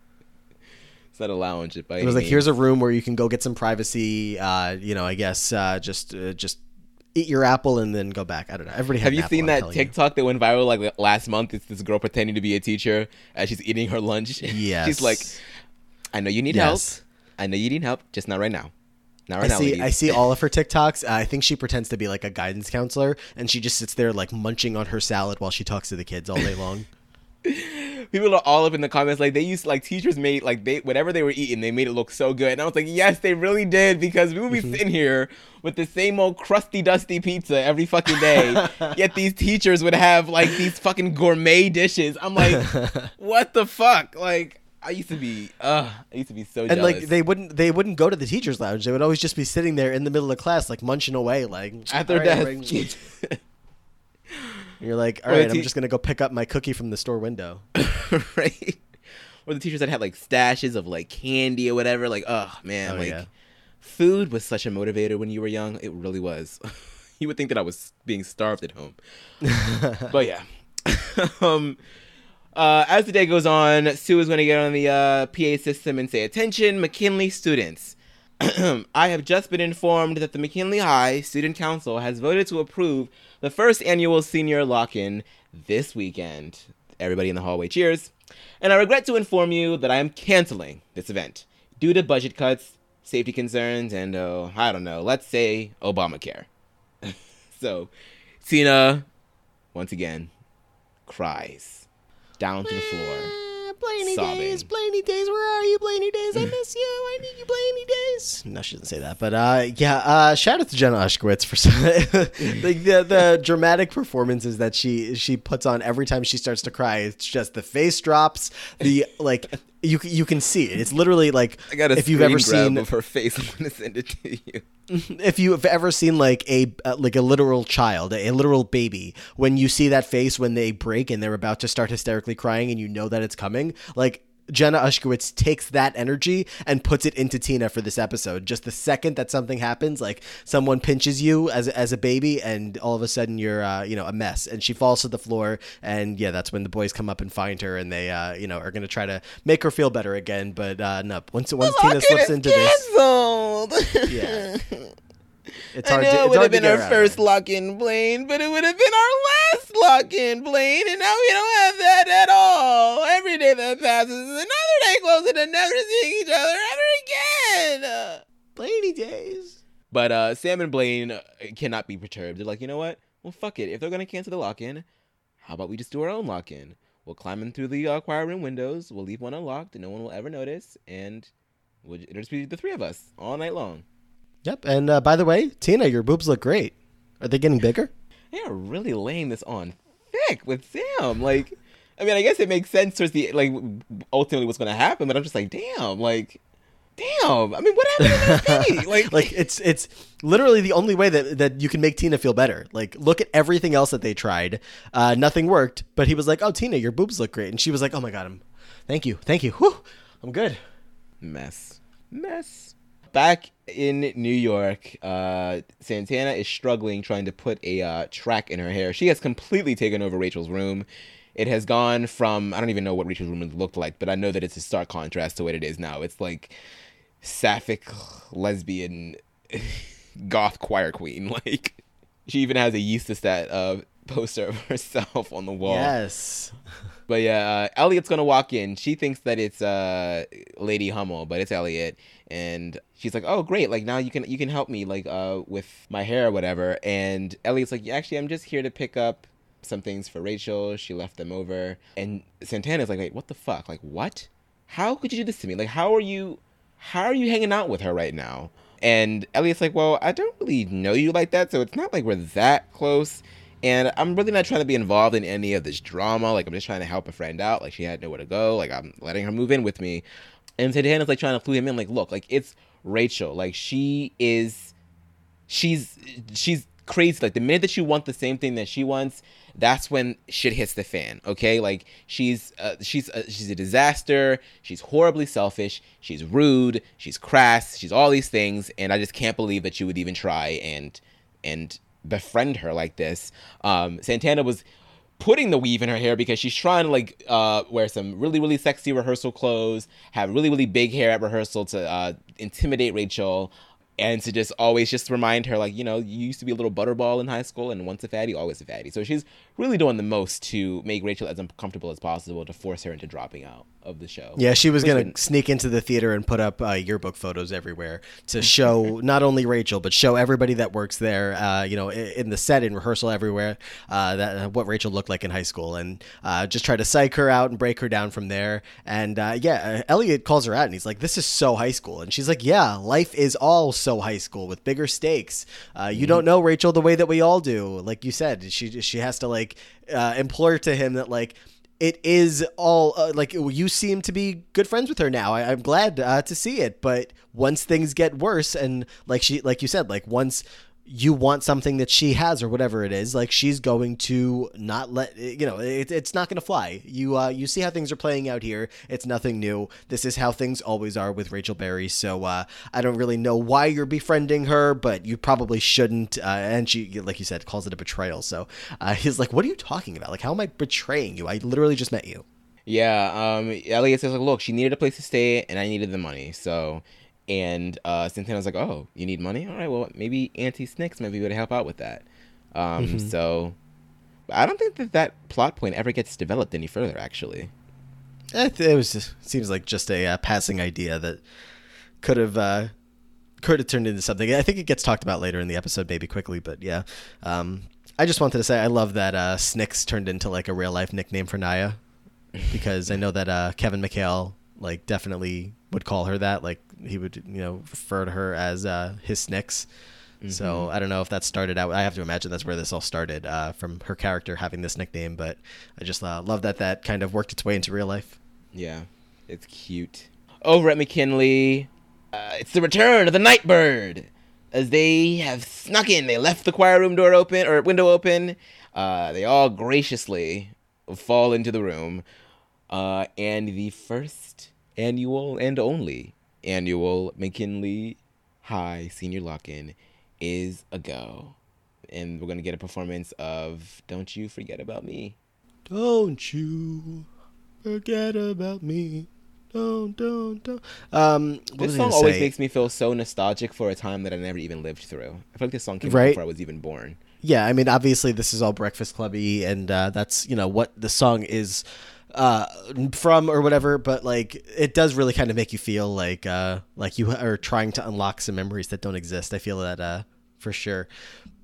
It's not a lounge. It was like here's a room where you can go get some privacy. Uh, you know, I guess uh, just uh, just eat your apple and then go back. I don't know. Everybody Have you apple, seen that telling you. TikTok that went viral like last month? It's this girl pretending to be a teacher as she's eating her lunch. Yes. [laughs] she's like, "I know you need Yes. help. I know you need help, just not right now. Not right I now, see. ladies." I see all of her [laughs] TikToks. Uh, I think she pretends to be like a guidance counselor, and she just sits there like munching on her salad while she talks to the kids all day long. [laughs] People are all up in the comments like they used like teachers made like they whatever they were eating they made it look so good. And I was like yes they really did because we would be sitting here with the same old crusty dusty pizza every fucking day [laughs] yet these teachers would have like these fucking gourmet dishes. I'm like [laughs] what the fuck? Like I used to be uh I used to be so and jealous. like they wouldn't they wouldn't go to the teachers lounge. They would always just be sitting there in the middle of class, like munching away, like at their "All right, desk. everybody." And you're like, all right, right, I'm just gonna go pick up my cookie from the store window. [laughs] right or the teachers that had like stashes of like candy or whatever like oh man Oh, like yeah. food was such a motivator when you were young it really was [laughs] you would think that i was being starved at home [laughs] but yeah um uh, as the day goes on, Sue is going to get on the uh, PA system and say, Attention, McKinley students. [clears throat] I have just been informed that the McKinley High Student Council has voted to approve the first annual senior lock in this weekend. Everybody in the hallway cheers. And I regret to inform you that I am canceling this event due to budget cuts, safety concerns, and, uh, I don't know, let's say Obamacare. [laughs] so, Tina, once again, cries down to the floor. Blaney Sobbing. days, Blaney days, where are you, Blaney days? I miss you. I need you, Blaney days. No, she didn't say that, but uh, yeah. Uh, shout out to Jenna Ushkowitz for some, [laughs] like the the dramatic performances that she she puts on every time she starts to cry. It's just the face drops, the like you you can see it. It's literally like I got a if you've ever seen of her face. [laughs] I'm gonna send it to you. [laughs] if you've ever seen like a uh, like a literal child, a literal baby, when you see that face when they break and they're about to start hysterically crying and you know that it's coming, like Jenna Ushkowitz takes that energy and puts it into Tina for this episode. Just the second that something happens, like someone pinches you as as a baby, and all of a sudden you're uh, you know a mess, and she falls to the floor, and yeah, that's when the boys come up and find her, and they uh, you know are gonna try to make her feel better again. But uh, no, once once Tina slips into this, yeah, [laughs] it's I know to, it would have been our her out of first lock in, Blaine, but it would have been our last lock in, Blaine, and now we don't have that at all. Every day that passes is another day closer to never seeing each other ever again. Blaney days. But uh, Sam and Blaine uh, cannot be perturbed. They're like, you know what? Well, fuck it. If they're gonna cancel the lock in, how about we just do our own lock in? We'll climb in through the uh, choir room windows. We'll leave one unlocked, and no one will ever notice. And we'll, it'll just be the three of us all night long. Yep. And uh, by the way, Tina, your boobs look great. Are they getting bigger? They are really laying this on thick with Sam. Like, I mean, I guess it makes sense towards the like ultimately what's gonna happen. But I'm just like, damn, like, damn. I mean, what happened in that? [laughs] Like, like it's it's literally the only way that that you can make Tina feel better. Like look at everything else that they tried, uh, nothing worked. But he was like, "Oh, Tina, your boobs look great," and she was like, "Oh my god, I'm, thank you, thank you, Whew, I'm good." mess, mess. Back in New York, uh, Santana is struggling trying to put a uh, track in her hair. She has completely taken over Rachel's room. It has gone from I don't even know what Rachel's room looked like, but I know that it's a stark contrast to what it is now. It's like sapphic lesbian [laughs] goth choir queen. [laughs] Like she even has a Eustistat uh, poster of herself on the wall. Yes. [laughs] But yeah, uh, Elliot's gonna walk in. She thinks that it's uh, Lady Hummel, but it's Elliot, and she's like, "Oh, great! Like now you can you can help me like uh with my hair or whatever." And Elliot's like, yeah, "Actually, I'm just here to pick up some things for Rachel. She left them over." And Santana's like, "Wait, what the fuck? Like what? How could you do this to me? Like how are you how are you hanging out with her right now?" And Elliot's like, "Well, I don't really know you like that, so it's not like we're that close." And I'm really not trying to be involved in any of this drama. Like I'm just trying to help a friend out. Like she had nowhere to go. Like I'm letting her move in with me. And Santana's like trying to clue him in. Like, look, like it's Rachel. Like she is, she's she's crazy. Like the minute that you want the same thing that she wants, that's when shit hits the fan. Okay, like she's uh, she's uh, she's a disaster. She's horribly selfish. She's rude. She's crass. She's all these things. And I just can't believe that you would even try and and befriend her like this. Um, Santana was putting the weave in her hair because she's trying to like uh, wear some really really sexy rehearsal clothes, have really really big hair at rehearsal to uh, intimidate Rachel. And to just always just remind her, like, you know, you used to be a little butterball in high school, and once a fatty, always a fatty. So she's really doing the most to make Rachel as uncomfortable as possible to force her into dropping out of the show. Yeah, she was gonna sneak into the theater and put up uh, yearbook photos everywhere to [laughs] show not only Rachel but show everybody that works there. Uh, you know, i- in the set, in rehearsal, everywhere. Uh, that uh, what Rachel looked like in high school, and uh, just try to psych her out and break her down from there. And uh, yeah, Elliot calls her out, and he's like, "This is so high school," and she's like, "Yeah, life is all so high school with bigger stakes. Uh, you don't know Rachel the way that we all do. Like you said, she she has to like uh, implore to him that like." it is all uh, like you seem to be good friends with her now. I, I'm glad uh, to see it, but once things get worse, and like she, like you said, like once you want something that she has or whatever it is, like she's going to not let you know. It, it's not going to fly. You uh, you see how things are playing out here. It's nothing new. This is how things always are with Rachel Berry. So uh, I don't really know why you're befriending her, but you probably shouldn't. Uh, and she, like you said, calls it a betrayal. So uh, [laughs] he's like, "What are you talking about? Like, how am I betraying you? I literally just met you." Yeah, um, Elliot says like, look, she needed a place to stay, and I needed the money. So, and uh, Santana's like, oh, you need money? All right, well, maybe Auntie Snix might be able to help out with that. Um, so, I don't think that that plot point ever gets developed any further. Actually, It, it was just, seems like just a uh, passing idea that could have uh, could have turned into something. I think it gets talked about later in the episode, maybe quickly, but yeah. Um, I just wanted to say I love that uh, Snix turned into like a real life nickname for Naya because I know that uh, Kevin McHale like definitely would call her that. Like he would you know refer to her as uh, his Snix. So I don't know if that started out. I have to imagine that's where this all started uh, from her character having this nickname. But I just uh, love that that kind of worked its way into real life. yeah, it's cute. Over at McKinley, uh, it's the return of the Nightbird. As they have snuck in, they left the choir room door open or window open. Uh, they all graciously fall into the room. Uh, and the first annual and only annual McKinley High Senior Lock-In is a go, and we're gonna get a performance of "Don't You Forget About Me." Don't you forget about me. Don't, don't, don't. Um, This song always say? makes me feel so nostalgic for a time that I never even lived through. I feel like this song came Right. before I was even born. Yeah, I mean, obviously, this is all Breakfast Clubby, and uh, that's you know what the song is uh, from or whatever. But like, it does really kind of make you feel like uh, like you are trying to unlock some memories that don't exist. I feel that uh, for sure.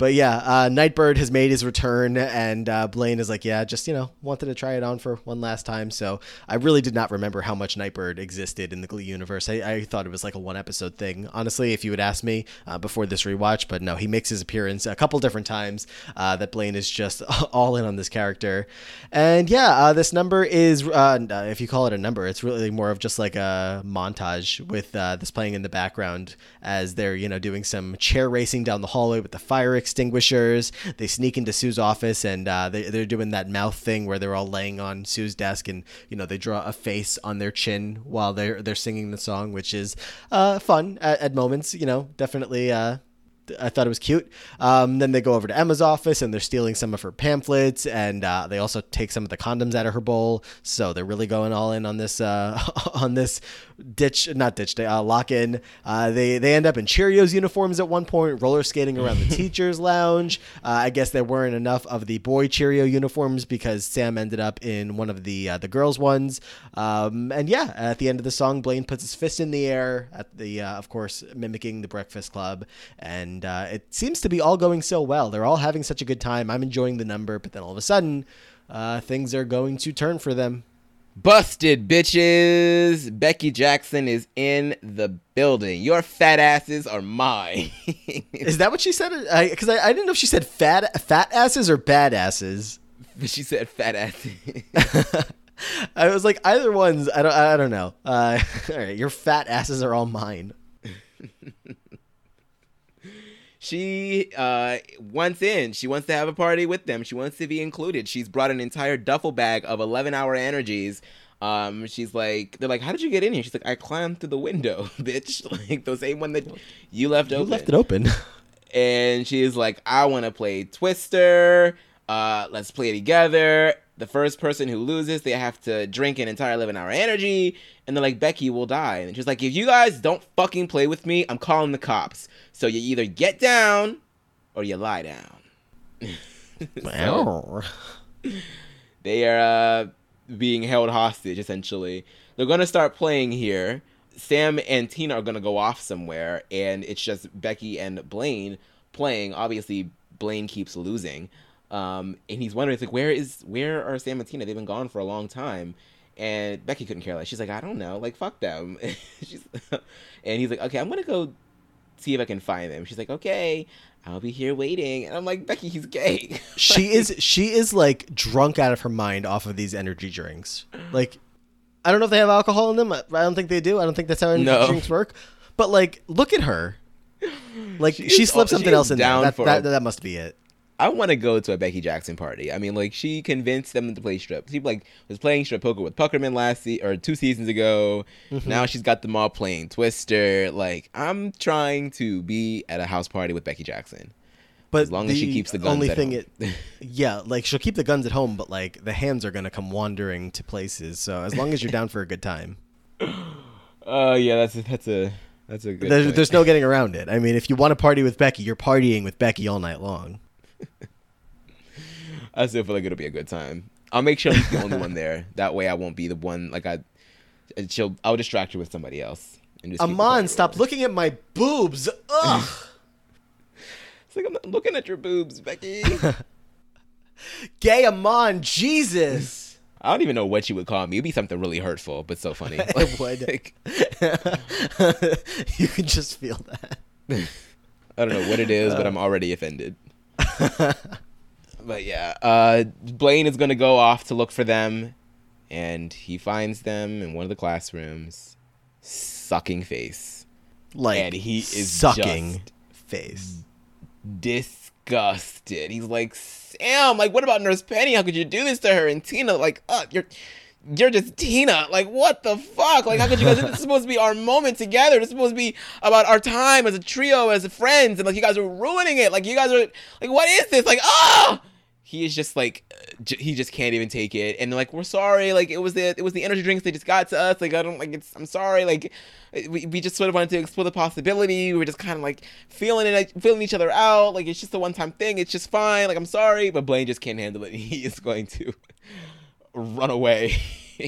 But yeah, uh, Nightbird has made his return, and uh, Blaine is like, yeah, just you know, wanted to try it on for one last time. So I really did not remember how much Nightbird existed in the Glee universe. I, I thought it was like a one episode thing, honestly. If you had asked me uh, before this rewatch, but no, he makes his appearance a couple different times. Uh, that Blaine is just [laughs] all in on this character, and yeah, uh, this number is, uh, if you call it a number, it's really more of just like a montage with this playing in the background as they're you know doing some chair racing down the hallway with the fire extinguishers. They sneak into Sue's office and uh, they, they're doing that mouth thing where they're all laying on Sue's desk and you know they draw a face on their chin while they're they're singing the song, which is uh, fun at, at moments. You know, definitely. Uh, I thought it was cute. Um, then they go over to Emma's office and they're stealing some of her pamphlets, and uh, they also take some of the condoms out of her bowl. So they're really going all in on this uh, [laughs] on this ditch, not ditch day, uh, lock in. Uh, they they end up in Cheerios uniforms at one point, roller skating around the [laughs] teachers' lounge. Uh, I guess there weren't enough of the boy Cheerio uniforms because Sam ended up in one of the uh, the girls' ones. Um, and yeah, at the end of the song, Blaine puts his fist in the air at the, uh, of course, mimicking the Breakfast Club, and uh, it seems to be all going so well. They're all having such a good time. I'm enjoying the number, but then all of a sudden, uh, things are going to turn for them. Busted, bitches. Becky Jackson is in the building. Your fat asses are mine. [laughs] Is that what she said? Because I, I, didn't know if she said fat fat asses or bad asses. she said fat asses. [laughs] I was like either one's. I don't. I don't know. Uh, [laughs] all right, your fat asses are all mine. She uh wants in. She wants to have a party with them. She wants to be included. She's brought an entire duffel bag of 11 hour energies. Um she's like they're like how did you get in here? She's like i climbed through the window [laughs] bitch. [laughs] Like the same one that you left You open. left it open. [laughs] and she's like i want to play twister. Uh let's play together the first person who loses they have to drink an entire 11 hour energy and they're like becky will die. And she's like if you guys don't fucking play with me i'm calling the cops. So you either get down or you lie down. [laughs] Wow. they are uh, being held hostage essentially. They're gonna start playing here. Sam and tina are gonna go off somewhere and it's just becky and blaine playing. Obviously blaine keeps losing um, and he's wondering it's like where is where are sam and tina they've been gone for a long time and becky couldn't care less she's like i don't know like fuck them [laughs] she's and he's like okay i'm gonna go see if i can find them she's like okay i'll be here waiting and i'm like becky he's gay [laughs] she is she is like drunk out of her mind off of these energy drinks. Like I don't know if they have alcohol in them. I I don't think they do. I don't think that's how energy No. drinks work. But like look at her. Like [laughs] She's she slipped something she's else in there. That, that, that must be it. I want to go to a Becky Jackson party. I mean, like she convinced them to play strip. She like was playing strip poker with Puckerman last se- or two seasons ago. Mm-hmm. Now she's got them all playing Twister. Like I'm trying to be at a house party with Becky Jackson. But As long as she keeps the guns only at thing home. it [laughs] Yeah, like she'll keep the guns at home, but like the hands are gonna come wandering to places. So as long as you're down for a good time. [laughs] Oh yeah, that's a, that's a that's a good. There's, there's no getting around it. I mean, if you want to party with Becky, you're partying with Becky all night long. [laughs] I still feel like it'll be a good time. I'll make sure I'm the only one there. [laughs] That way, I won't be the one. Like I, she'll. I'll distract her with somebody else. And just keep Amon, stop looking at my boobs. Ugh. [laughs] It's like I'm not looking at your boobs, Becky. Gay Amon, Jesus. I don't even know what you would call me. It'd be something really hurtful, but so funny. It would. Like, you can just feel that. I don't know what it is, but I'm uh, already offended. [laughs] but yeah, uh, Blaine is gonna go off to look for them, and he finds them in one of the classrooms, sucking face, Like and he is sucking face. disgusted. He's like, Sam, like, what about Nurse Penny? How could you do this to her? And Tina, like, uh, you're you're just Tina. Like, what the fuck? Like, how could you guys? this is supposed to be our moment together. This is supposed to be about our time as a trio, as friends, and like you guys are ruining it. Like, you guys are like, what is this? Like, ah. He is just like, j- he just can't even take it, and like, we're sorry. Like, it was the it was the energy drinks that just got to us. Like, I don't like it's. I'm sorry. Like, we, we just sort of wanted to explore the possibility. We were just kind of like feeling it, like, feeling each other out. Like, it's just a one time thing. It's just fine. Like, I'm sorry, but Blaine just can't handle it. [laughs] He is going to run away.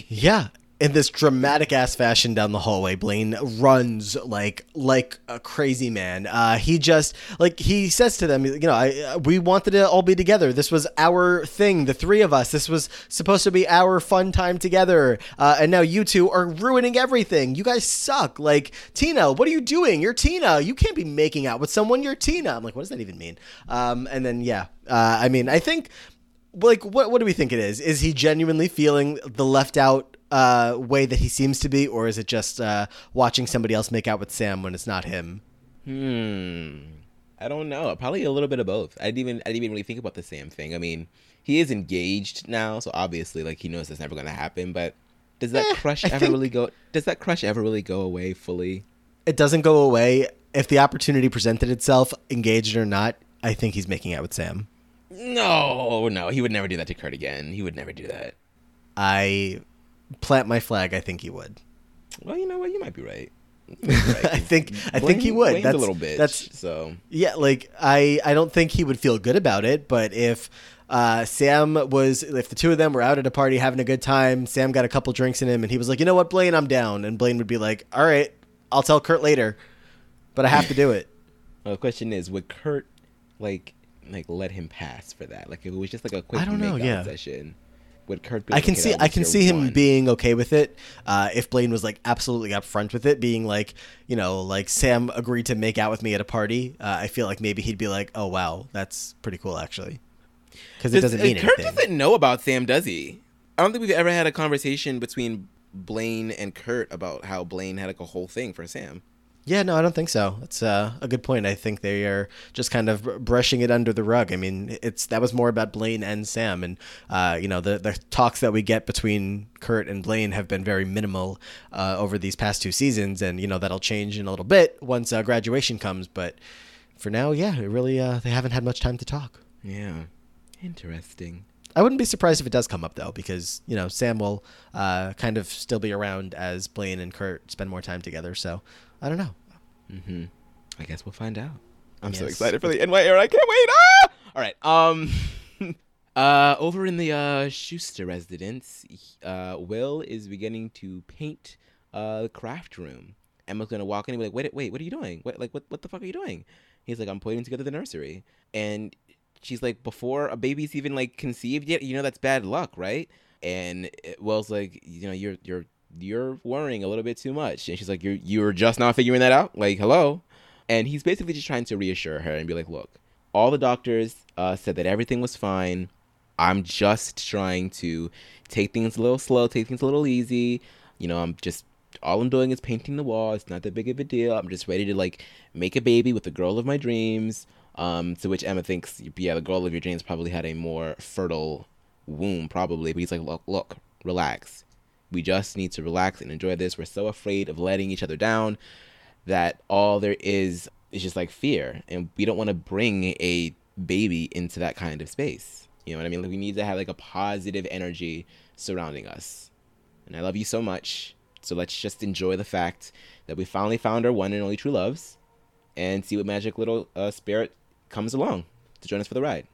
Yeah. In this dramatic ass fashion down the hallway, Blaine runs like like a crazy man. Uh, he just like he says to them, you know, I we wanted to all be together. This was our thing, the three of us. This was supposed to be our fun time together. Uh, and now you two are ruining everything. You guys suck. Like Tina, what are you doing? You're Tina. You can't be making out with someone. You're Tina. I'm like, what does that even mean? Um, and then yeah, uh, I mean, I think like what what do we think it is? Is he genuinely feeling the left out uh, way that he seems to be, or is it just uh, watching somebody else make out with Sam when it's not him? Hmm. I don't know. Probably a little bit of both. I didn't even I didn't even really think about the Sam thing. I mean, he is engaged now, so obviously, like he knows that's never going to happen. But does that Eh, crush I ever think- really go? Does that crush ever really go away fully? It doesn't go away if the opportunity presented itself, engaged or not. I think he's making out with Sam. No, no, he would never do that to Kurt again. He would never do that. I plant my flag. I think he would. Well, you know what? You might be right. You might be [laughs] right. I think I think he would. That's a little bit. That's so Yeah, like I I don't think he would feel good about it, but if uh, Sam was if the two of them were out at a party having a good time, Sam got a couple drinks in him and he was like, "You know what, Blaine, I'm down." And Blaine would be like, "All right, I'll tell Kurt later, but I have to do it." [laughs] well, the question is, would Kurt like like let him pass for that? Like if it was just like a quick I don't know, yeah. session, would Kurt? Be I can see I can see him one." being okay with it uh, if Blaine was like absolutely upfront with it, being like, you know, like Sam agreed to make out with me at a party. Uh, I feel like maybe he'd be like, "Oh wow, that's pretty cool actually," because it Does- doesn't mean uh, Kurt anything. doesn't know about Sam, does he? I don't think we've ever had a conversation between Blaine and Kurt about how Blaine had like a whole thing for Sam. Yeah, no, I don't think so. That's uh, a good point. I think they are just kind of brushing it under the rug. I mean, it's that was more about Blaine and Sam, and uh, you know, the the talks that we get between Kurt and Blaine have been very minimal uh, over these past two seasons, and you know that'll change in a little bit once uh, graduation comes. But for now, yeah, it really uh, they haven't had much time to talk. Yeah, interesting. I wouldn't be surprised if it does come up though, because you know Sam will uh, kind of still be around as Blaine and Kurt spend more time together. So I don't know. Mm-hmm. I guess we'll find out. I'm so excited for the NY era. I can't wait. Ah! All right. Um. [laughs] uh, over in the uh, Schuester residence, uh, Will is beginning to paint uh, the craft room. Emma's gonna walk in and be like, "Wait, wait, what are you doing? What, like, what, what the fuck are you doing?" He's like, "I'm putting together the nursery," and she's like, "Before a baby's even like conceived yet, you know that's bad luck, right?" And uh, Will's like, "You know, you're you're you're worrying a little bit too much," and she's like, "You're you're just not figuring that out? Like, hello?" And he's basically just trying to reassure her and be like, "Look, all the doctors uh, said that everything was fine. I'm just trying to take things a little slow, take things a little easy. You know, I'm just all I'm doing is painting the wall. It's not that big of a deal. I'm just ready to like make a baby with the girl of my dreams. Um, to which Emma thinks, yeah, the girl of your dreams probably had a more fertile womb, probably. But he's like, look, look, relax. We just need to relax and enjoy this. We're so afraid of letting each other down that all there is is just like fear, and we don't want to bring a baby into that kind of space. You know what I mean? Like we need to have like a positive energy surrounding us. And I love you so much. So let's just enjoy the fact that we finally found our one and only true loves, and see what magic little uh, spirit comes along to join us for the ride.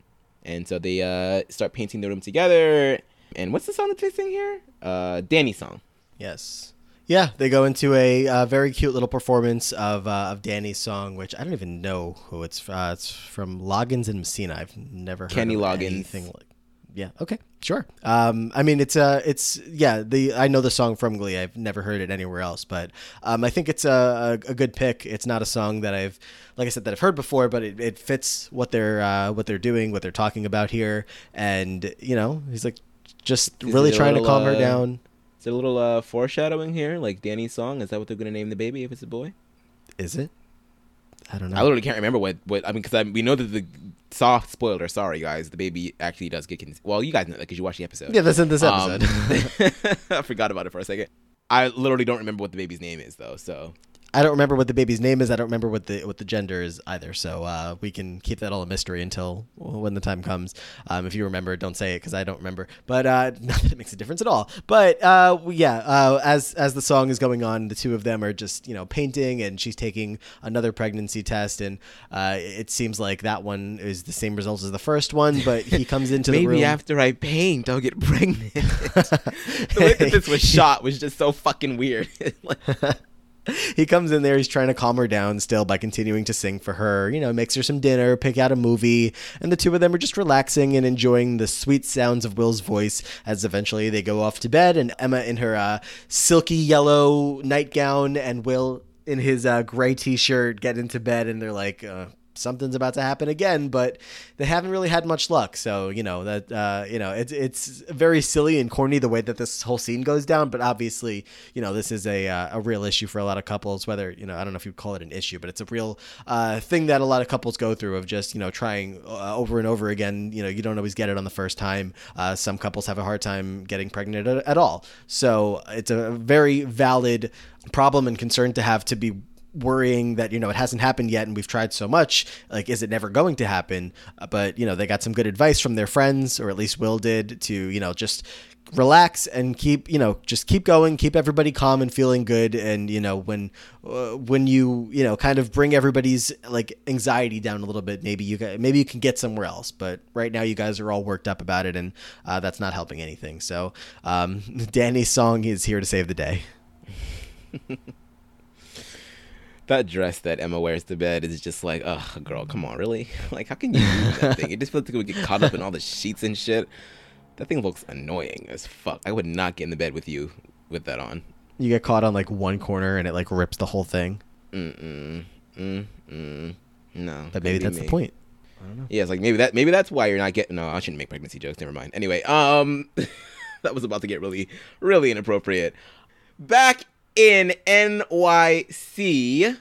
And so they uh, start painting the room together. And what's the song that they sing here? Uh, Danny's song. Yes. Yeah, they go into a uh, very cute little performance of uh, of Danny's song, which I don't even know who it's. Uh, it's from Loggins and Messina. I've never heard Kenny of Loggins. anything like. Yeah. Okay. Sure. Um. I mean, it's uh, it's yeah. The I know the song from Glee. I've never heard it anywhere else, but um, I think it's a, a, a good pick. It's not a song that I've, like I said, that I've heard before, but it, it fits what they're uh, what they're doing, what they're talking about here, and you know, he's like just Is really it trying to little, calm her uh, down. Is there a little uh, foreshadowing here? Like Danny's song? Is that what they're going to name the baby if it's a boy? Is it? I don't know. I literally can't remember what what I mean because we know that the soft spoiler. Sorry guys, the baby actually does get con- well. You guys know that because you watched the episode. yeah, that's in this Um, episode. [laughs] I forgot about it for a second. I literally don't remember what the baby's name is though. So I don't remember what the baby's name is. I don't remember what the what the gender is either. So uh, we can keep that all a mystery until when the time comes. Um, if you remember, don't say it because I don't remember. But uh, [laughs] not that it makes a difference at all. But uh, yeah, uh, as as the song is going on, the two of them are just you know painting, and she's taking another pregnancy test, and uh, it seems like that one is the same results as the first one. But he comes into the [laughs] room. maybe after I paint, I'll get [laughs] pregnant. the way that this was shot was just so fucking weird. Like, [laughs] he comes in there he's trying to calm her down still by continuing to sing for her you know makes her some dinner pick out a movie and the two of them are just relaxing and enjoying the sweet sounds of will's voice as eventually they go off to bed and emma in her uh, silky yellow nightgown and will in his uh, gray t-shirt get into bed and they're like uh, something's about to happen again, but they haven't really had much luck. So you know that uh, you know it's it's very silly and corny the way that this whole scene goes down. But obviously, you know this is a uh, a real issue for a lot of couples. Whether you know I don't know if you call it an issue, but it's a real uh, thing that a lot of couples go through of just you know trying uh, over and over again. You know you don't always get it on the first time. Uh, some couples have a hard time getting pregnant at, at all. So it's a very valid problem and concern to have to be worrying that you know it hasn't happened yet and we've tried so much like is it never going to happen? Uh, but you know they got some good advice from their friends or at least will did to you know just relax and keep you know just keep going keep everybody calm and feeling good. And you know when uh, when you you know kind of bring everybody's like anxiety down a little bit maybe you ca- maybe you can get somewhere else. But right now you guys are all worked up about it and uh, that's not helping anything. So um, [laughs] danny's song is here to save the day [laughs] that dress that Emma wears to bed is just like, ugh, girl, come on, really? [laughs] Like, how can you use that thing? It just feels like we get caught up in all the sheets and shit. That thing looks annoying as fuck. I would not get in the bed with you with that on. you get caught on like one corner and it like rips the whole thing Mm-mm. Mm-mm. No. but maybe that's the me. point Yeah, it's like maybe that maybe that's why you're not getting. No, I shouldn't make pregnancy jokes. Never mind. Anyway, um, [laughs] that was about to get really, really inappropriate. Back in NYC,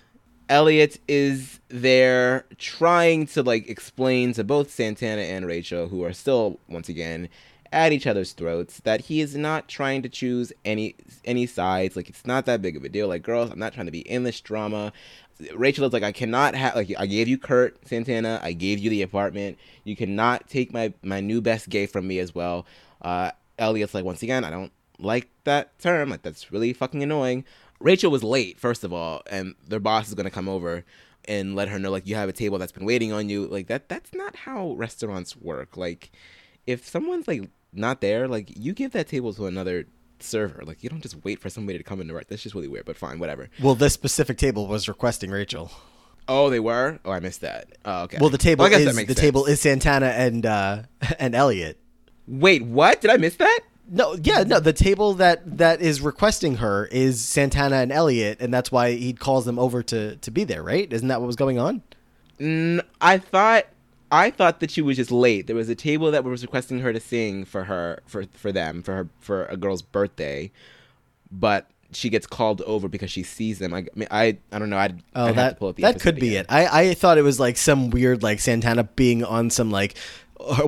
Elliot is there trying to like explain to both Santana and Rachel, who are still once again at each other's throats, that he is not trying to choose any any sides. Like it's not that big of a deal. Like girls, I'm not trying to be in this drama. Rachel is like, I cannot have like I gave you Kurt Santana, I gave you the apartment. You cannot take my my new best gay from me as well. Uh, Elliot's like, once again, I don't like that term. Like that's really fucking annoying. Rachel was late, first of all, and their boss is gonna come over and let her know like you have a table that's been waiting on you. Like that that's not how restaurants work. Like if someone's like not there, like you give that table to another server. Like you don't just wait for somebody to come in to work. That's just really weird, but fine, whatever. well this specific table was requesting rachel Oh, they were? Oh, I missed that. Oh, okay. well the table guess is the sense. table is santana and uh [laughs] and elliot Wait, what? Did I miss that? No yeah no the table that that is requesting her is santana and elliot and that's why he calls them over to to be there right isn't that what was going on Mm, I thought I thought that she was just late. There was a table that was requesting her to sing for her for for them for her for a girl's birthday, but she gets called over because she sees them. I, I mean, I I don't know. I'd, Oh, I'd have to that pull up the that could be again. it. I I thought it was like some weird like Santana being on some like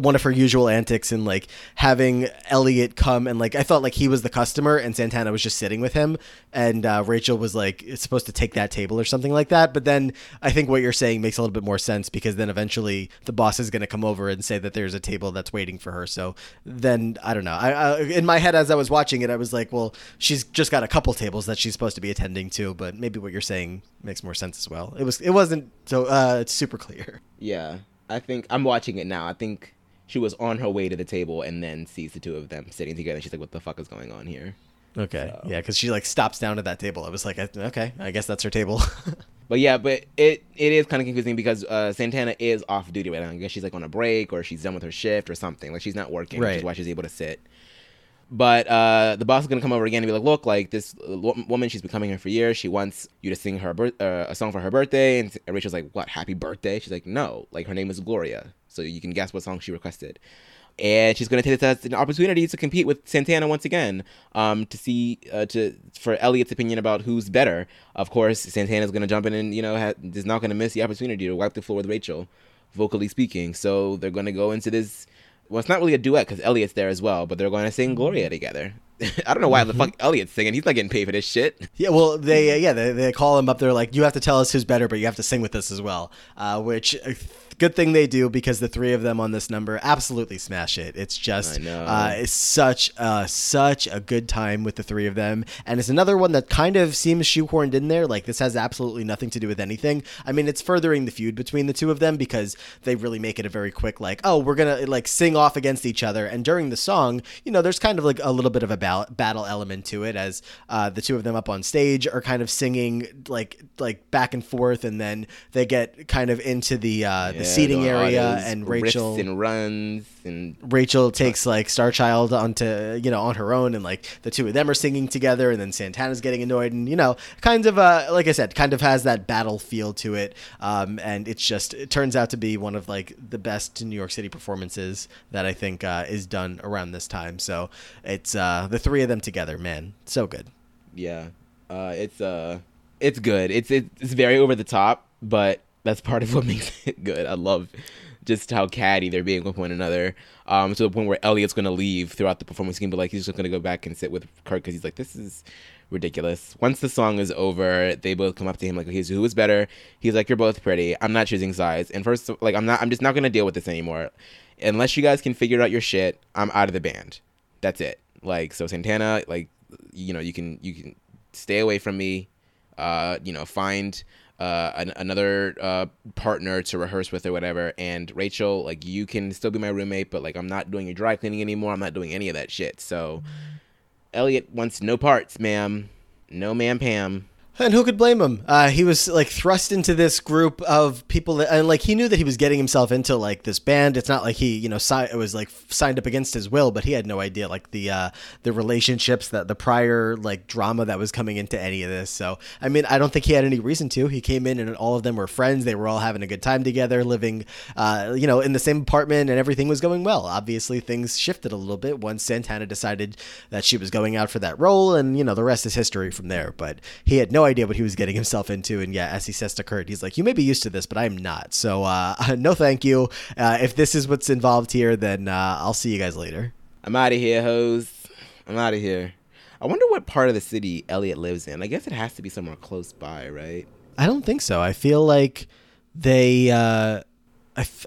one of her usual antics and like having Elliot come and like I thought like he was the customer and Santana was just sitting with him and uh, Rachel was like it's supposed to take that table or something like that. But then I think what you're saying makes a little bit more sense because then eventually the boss is going to come over and say that there's a table that's waiting for her. So then I don't know. I, I in my head as I was watching it, I was like, well, she's just got a couple tables that she's supposed to be attending to. But maybe what you're saying makes more sense as well. It was it wasn't so uh, it's super clear. Yeah, I think I'm watching it now. I think she was on her way to the table and then sees the two of them sitting together. She's like, "What the fuck is going on here?" Okay, yeah, because she like stops down at that table. I was like, okay, I guess that's her table. [laughs] But yeah, but it it is kind of confusing because uh, Santana is off duty right now. I guess she's like on a break or she's done with her shift or something. Like she's not working, which is Right. why she's able to sit. But uh, the boss is gonna come over again and be like, "Look, like this woman, she's been coming here for years. She wants you to sing her uh, a song for her birthday." And Rachel's like, "What? Happy birthday?" She's like, "No, like her name is Gloria. So you can guess what song she requested. And she's going to take this as an opportunity to compete with Santana once again, um, to see uh, to for Elliot's opinion about who's better. Of course, Santana's going to jump in and you know ha- is not going to miss the opportunity to wipe the floor with Rachel, vocally speaking. So they're going to go into this. Well, it's not really a duet because Elliot's there as well, but they're going to sing Gloria together. [laughs] I don't know why the fuck Elliot's singing. He's not getting paid for this shit. Yeah, well, they uh, [laughs] yeah they, they call him up. They're like, you have to tell us who's better, but you have to sing with us as well. Uh, which good thing they do because the three of them on this number absolutely smash it. It's just Uh, it's such uh, such a good time with the three of them, and it's another one that kind of seems shoehorned in there. Like this has absolutely nothing to do with anything. I mean, it's furthering the feud between the two of them because they really make it a very quick like, oh, we're gonna like sing off against each other, and during the song, you know, there's kind of like a little bit of a ba- battle element to it as uh, the two of them up on stage are kind of singing like like back and forth, and then they get kind of into the uh, the Yeah, seating area, and Rachel and runs and Rachel takes like Starchild onto you know on her own, and like the two of them are singing together, and then Santana's getting annoyed, and you know, kind of uh, like I said, kind of has that battle feel to it, um, and it's just it turns out to be one of like the best New York City performances that I think uh, is done around this time. So it's uh, the three of them together, man, so good. yeah, uh, it's uh, it's good. It's it's very over the top, but that's part of what [laughs] makes it good. I love just how catty they're being with one another. Um, to the point where Elliot's gonna leave throughout the performance. He but like, he's just gonna go back and sit with Kurt because he's like, this is ridiculous. Once the song is over, they both come up to him like, okay, so who is better? He's like, you're both pretty. I'm not choosing sides. And first, like, I'm not. I'm just not gonna deal with this anymore. Unless you guys can figure out your shit, I'm out of the band. That's it. Like, so Santana, like, you know, you can you can stay away from me. Uh, you know, find uh, an, another uh, partner to rehearse with or whatever. And Rachel, like, you can still be my roommate, but like, I'm not doing your dry cleaning anymore. I'm not doing any of that shit. So, Elliot wants no parts, ma'am. No, ma'am, Pam. And who could blame him? Uh, he was like thrust into this group of people that, and like he knew that he was getting himself into like this band. It's not like he, you know, si- it was like signed up against his will, but he had no idea like the uh, the relationships that the prior like drama that was coming into any of this. So I mean, I don't think he had any reason to. He came in and all of them were friends. They were all having a good time together, living, uh, you know, in the same apartment, and everything was going well. Obviously, things shifted a little bit once Santana decided that she was going out for that role, and you know, the rest is history from there. But he had no idea what he was getting himself into. And yeah, as he says to Kurt, he's like, "You may be used to this, but I'm not. So uh, [laughs] no, thank you. Uh, if this is what's involved here, then uh, I'll see you guys later." I'm out of here, hoes. I'm out of here. I wonder what part of the city Elliot lives in. I guess it has to be somewhere close by, right? I don't think so. I feel like they. Uh, I, f-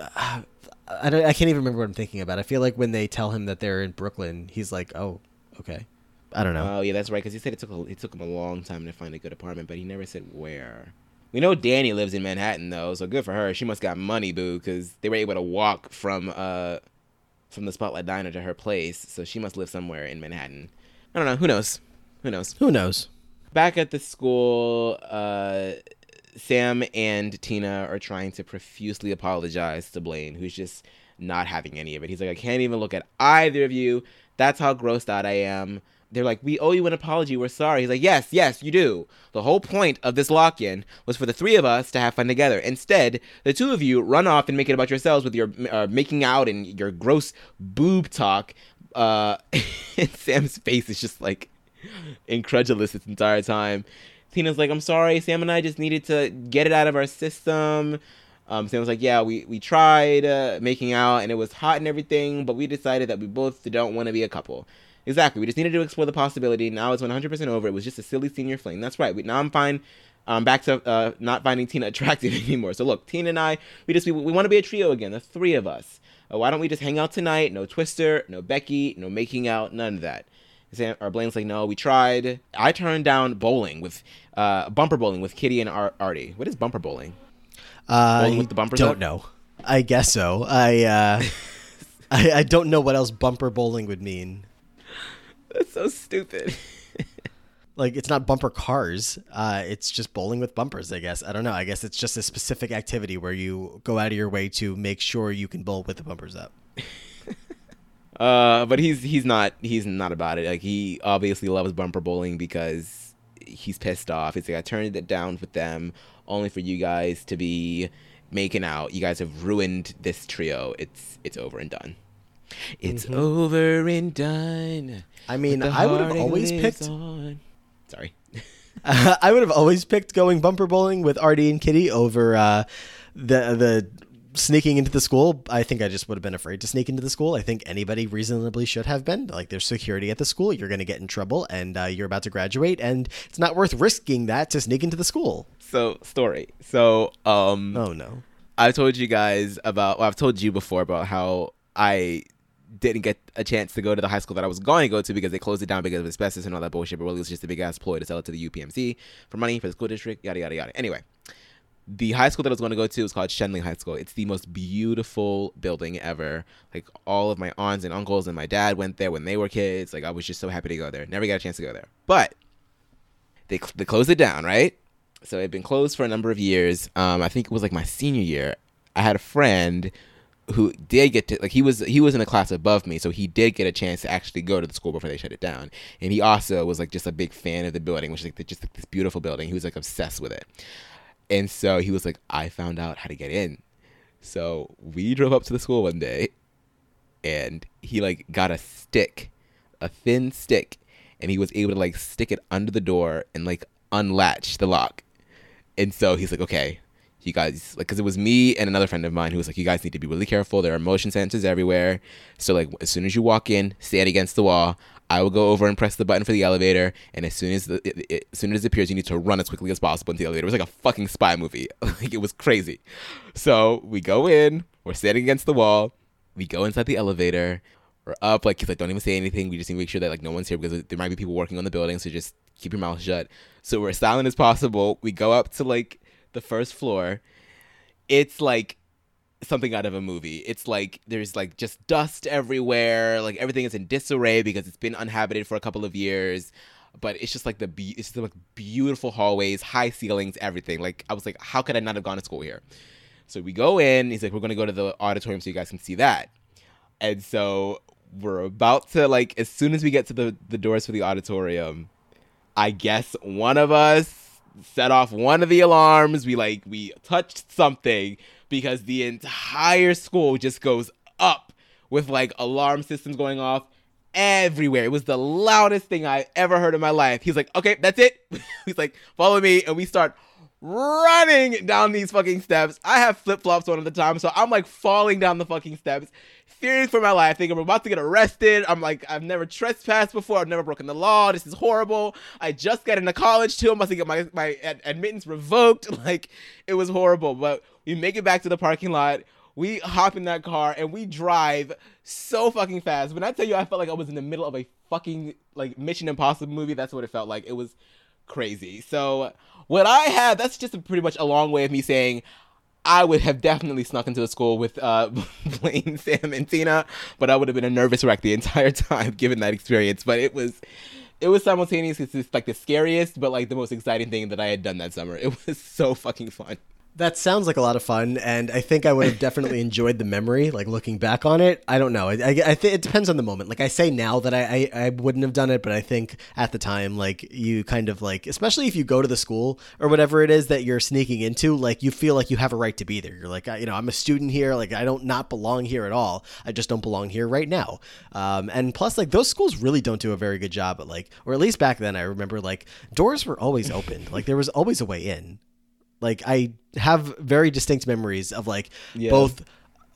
I, don't, I can't even remember what I'm thinking about. I feel like when they tell him that they're in Brooklyn, he's like, "Oh, okay." I don't know. Oh yeah, that's right. Because he said it took a, it took him a long time to find a good apartment, but he never said where. We know Dani lives in Manhattan though, so good for her. She must got money, boo, because they were able to walk from uh from the Spotlight Diner to her place, so she must live somewhere in Manhattan. I don't know. Who knows? Who knows? Who knows? Back at the school, uh, Sam and Tina are trying to profusely apologize to Blaine, who's just not having any of it. He's like, I can't even look at either of you. That's how grossed out I am. They're like, we owe you an apology. We're sorry. He's like, yes, yes, you do. The whole point of this lock in was for the three of us to have fun together. Instead, the two of you run off and make it about yourselves with your uh, making out and your gross boob talk. Uh, [laughs] and Sam's face is just like incredulous this entire time. Tina's like, I'm sorry, Sam and I just needed to get it out of our system. Um, Sam was like, yeah, we, we tried uh, making out and it was hot and everything, but we decided that we both don't want to be a couple. Exactly. We just needed to explore the possibility. Now it's 100% over. It was just a silly senior fling. That's right. We, now I'm fine. I'm back to uh, not finding Tina [laughs] attractive anymore. So look, Tina and I, we just we, we want to be a trio again. The three of us. Uh, why don't we just hang out tonight? No Twister, no Becky, no making out, none of that. Sam, or Blaine's like, no, we tried. I turned down bowling with uh, bumper bowling with Kitty and Ar- Artie. What is bumper bowling? Uh, Bowling with the bumpers don't up? know. I guess so. I, uh, [laughs] I I don't know what else bumper bowling would mean. That's so stupid. [laughs] Like it's not bumper cars. Uh, it's just bowling with bumpers. I guess. I don't know. I guess it's just a specific activity where you go out of your way to make sure you can bowl with the bumpers up. [laughs] Uh, but he's he's not he's not about it. Like he obviously loves bumper bowling because he's pissed off. He's like, I turned it down with them only for you guys to be making out. You guys have ruined this trio. It's it's over and done. It's Mm-hmm. over and done. I mean, I would have always picked. on. Sorry. [laughs] I would have always picked going bumper bowling with Artie and Kitty over uh, the the sneaking into the school. I think I just would have been afraid to sneak into the school. I think anybody reasonably should have been. Like, there's security at the school. You're going to get in trouble, and uh, you're about to graduate, and it's not worth risking that to sneak into the school. So story. So um Oh no. I've told you guys about. Well, I've told you before about how I didn't get a chance to go to the high school that I was going to go to because they closed it down because of asbestos and all that bullshit. But really, it was just a big ass ploy to sell it to the UPMC for money for the school district. Yada yada yada. Anyway, the high school that I was going to go to was called Schenley High School. It's the most beautiful building ever. Like all of my aunts and uncles and my dad went there when they were kids. Like I was just so happy to go there. Never got a chance to go there, but they they closed it down, right? So it had been closed for a number of years. Um, I think it was like my senior year. I had a friend who did get to like he was he was in a class above me, so he did get a chance to actually go to the school before they shut it down. And he also was like just a big fan of the building, which is like just like this beautiful building. He was like obsessed with it. And so he was like, I found out how to get in. So we drove up to the school one day and he like got a stick, a thin stick, and he was able to like stick it under the door and like unlatch the lock. And so he's like, okay, you guys, like, because it was me and another friend of mine who was like, you guys need to be really careful. There are motion sensors everywhere. So, like, as soon as you walk in, stand against the wall. I will go over and press the button for the elevator. And as soon as the, it, it, as soon as it appears, you need to run as quickly as possible into the elevator. It was like a fucking spy movie. [laughs] like, it was crazy. So, we go in, we're standing against the wall. We go inside the elevator. We're up, like, he's like, don't even say anything. We just need to make sure that, like, no one's here because there might be people working on the building. So, just keep your mouth shut. So, we're as silent as possible. We go up to, like, the first floor. It's like something out of a movie. It's like there's like just dust everywhere. Like everything is in disarray because it's been uninhabited for a couple of years. But it's just like the be- it's just like beautiful hallways, high ceilings, everything. Like I was like, how could I not have gone to school here? So we go in. He's like, we're gonna go to the auditorium so you guys can see that. And so we're about to like as soon as we get to the the doors for the auditorium, I guess one of us set off one of the alarms. We like we touched something because the entire school just goes up with like alarm systems going off everywhere. It was the loudest thing I ever heard in my life. He's like, "Okay, that's it." [laughs] He's like, "Follow me," and we start running down these fucking steps. I have flip flops on at the time, so I'm like falling down the fucking steps, fearing for my life, thinking I'm about to get arrested. I'm like, I've never trespassed before. I've never broken the law. This is horrible. I just got into college too. I must get my my ad- admittance revoked. [laughs] Like it was horrible. But we make it back to the parking lot. We hop in that car and we drive so fucking fast. When I tell you, I felt like I was in the middle of a fucking like Mission Impossible movie. That's what it felt like. It was crazy. So what I had, that's just pretty much a long way of me saying I would have definitely snuck into the school with uh, [laughs] Blaine, Sam, and Tina, but I would have been a nervous wreck the entire [laughs] time given that experience. But it was, it was simultaneously it's just like the scariest, but like the most exciting thing that I had done that summer. It was [laughs] so fucking fun. That sounds like a lot of fun, and I think I would have definitely [laughs] enjoyed the memory. Like looking back on it, I don't know. I, I, I think it depends on the moment. Like I say now that I, I I wouldn't have done it, but I think at the time, like you kind of like, especially if you go to the school or whatever it is that you're sneaking into, like you feel like you have a right to be there. You're like, you know, I'm a student here. Like I don't not belong here at all. I just don't belong here right now. Um, and plus, like those schools really don't do a very good job at like, or at least back then, I remember like doors were always open. like there was always a way in. Like I have very distinct memories of like Yeah. both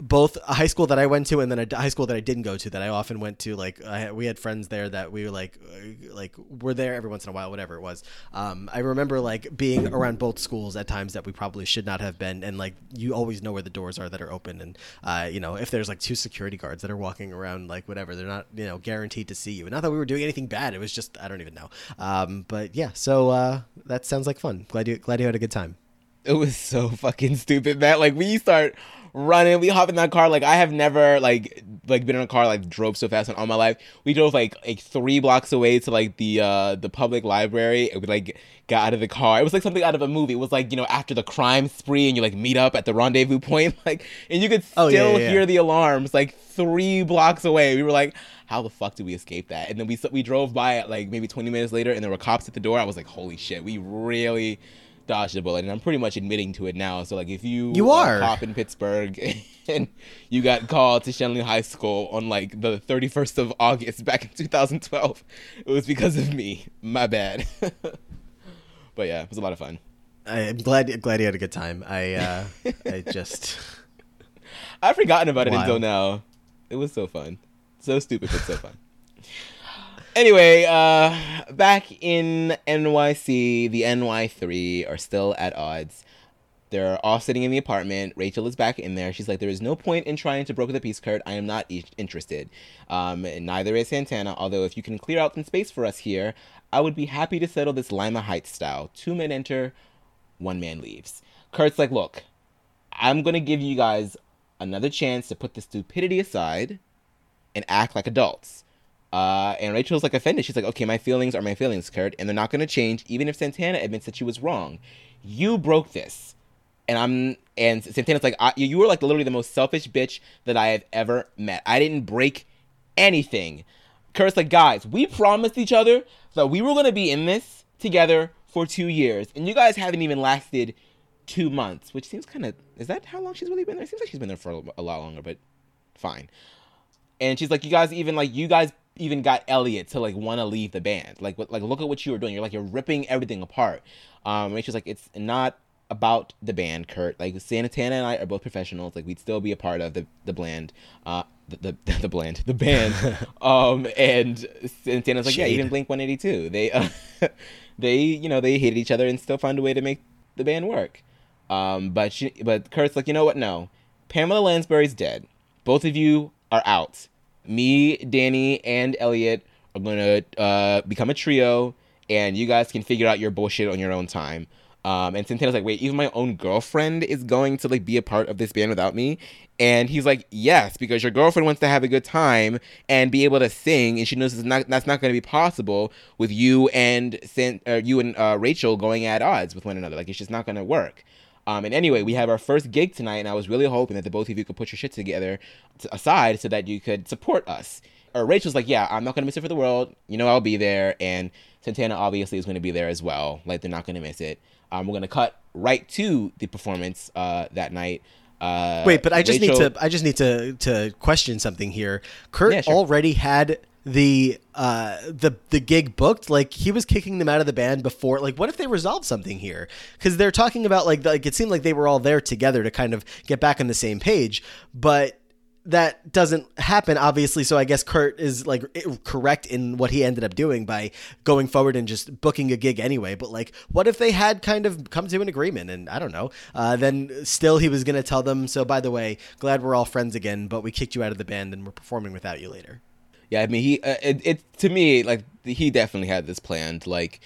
both a high school that I went to and then a high school that I didn't go to that I often went to. Like I, we had friends there that we were like uh, like were there every once in a while, whatever it was. Um, I remember like being around both schools at times that we probably should not have been, and like you always know where the doors are that are open, and uh, you know if there's like two security guards that are walking around like whatever, they're not you know guaranteed to see you. And not that we were doing anything bad, it was just I don't even know. Um, but yeah, so uh, that sounds like fun. Glad you glad you had a good time. It was so fucking stupid, man. Like we start running, we hop in that car. Like I have never like like been in a car like drove so fast in all my life. We drove like like three blocks away to like the uh the public library and we like got out of the car. It was like something out of a movie. It was like, you know, after the crime spree and you like meet up at the rendezvous point, [laughs] like and you could still Oh, yeah, yeah, yeah. hear the alarms like three blocks away. We were like, how the fuck did we escape that? And then we we drove by it like maybe 20 minutes later and there were cops at the door. I was like, holy shit, we really dodged a bullet, and I'm pretty much admitting to it now. So like, if you You are. cop in Pittsburgh [laughs] and you got called to Schenley High School on like the 31st of August back in 2012, it was because of me. My bad. [laughs] but yeah, it was a lot of fun. I'm glad glad you had a good time. I uh, I just [laughs] I've forgotten about it Wild. until now. It was so fun. So stupid, but so fun. Anyway, uh, back in NYC, the NY3 are still at odds. They're all sitting in the apartment. Rachel is back in there. She's like, There is no point in trying to broker the peace, Kurt. I am not e- interested. Um, and neither is Santana. Although, if you can clear out some space for us here, I would be happy to settle this Lima Heights style. Two men enter, one man leaves. Kurt's like, Look, I'm going to give you guys another chance to put the stupidity aside and act like adults. Uh, and Rachel's like offended. She's like, okay, my feelings are my feelings, Kurt, and they're not going to change, even if Santana admits that she was wrong. You broke this. And I'm, and Santana's like, you were like literally the most selfish bitch that I have ever met. I didn't break anything. Kurt's like, guys, we promised each other that we were going to be in this together for two years. And you guys haven't even lasted two months, which seems kind of, is that how long she's really been there? It seems like she's been there for a lot longer, but fine. And she's like, you guys even like you guys even got Elliot to like want to leave the band. Like, what, like look at what you were doing. You're like you're ripping everything apart. Um, and she's like, it's not about the band, Kurt. Like Santana and I are both professionals. Like we'd still be a part of the the bland, uh, the the, [laughs] the bland, the band. [laughs] um, and Santana's like, yeah, Shade. even Blink 182. They uh, [laughs] they you know they hated each other and still found a way to make the band work. Um, but she, but Kurt's like, you know what? No, Pamela Lansbury's dead. Both of you are out. Me, Dani, and Elliot are gonna uh, become a trio, and you guys can figure out your bullshit on your own time. Um, and Santana's like, wait, even my own girlfriend is going to like be a part of this band without me. And he's like, yes, because your girlfriend wants to have a good time and be able to sing, and she knows it's not, that's not going to be possible with you and San, uh, you and uh, Rachel going at odds with one another. Like it's just not going to work. Um, and anyway, we have our first gig tonight, and I was really hoping that the both of you could put your shit together t- aside so that you could support us. Or Rachel's like, yeah, I'm not gonna miss it for the world. You know, I'll be there, and Santana obviously is gonna be there as well. Like they're not gonna miss it. Um, we're gonna cut right to the performance uh, that night. Uh, Wait, but I just Rachel- need to I just need to to question something here. Kurt Yeah, sure. already had the uh the the gig booked like he was kicking them out of the band before like what if they resolved something here? Because they're talking about like like it seemed like they were all there together to kind of get back on the same page but that doesn't happen obviously. So i guess kurt is like correct in what he ended up doing by going forward and just booking a gig anyway. But like what if they had kind of come to an agreement? And i don't know. Uh, then still he was going to tell them so by the way glad we're all friends again but we kicked you out of the band and we're performing without you later Yeah, I mean, he uh, it, it to me like he definitely had this planned. Like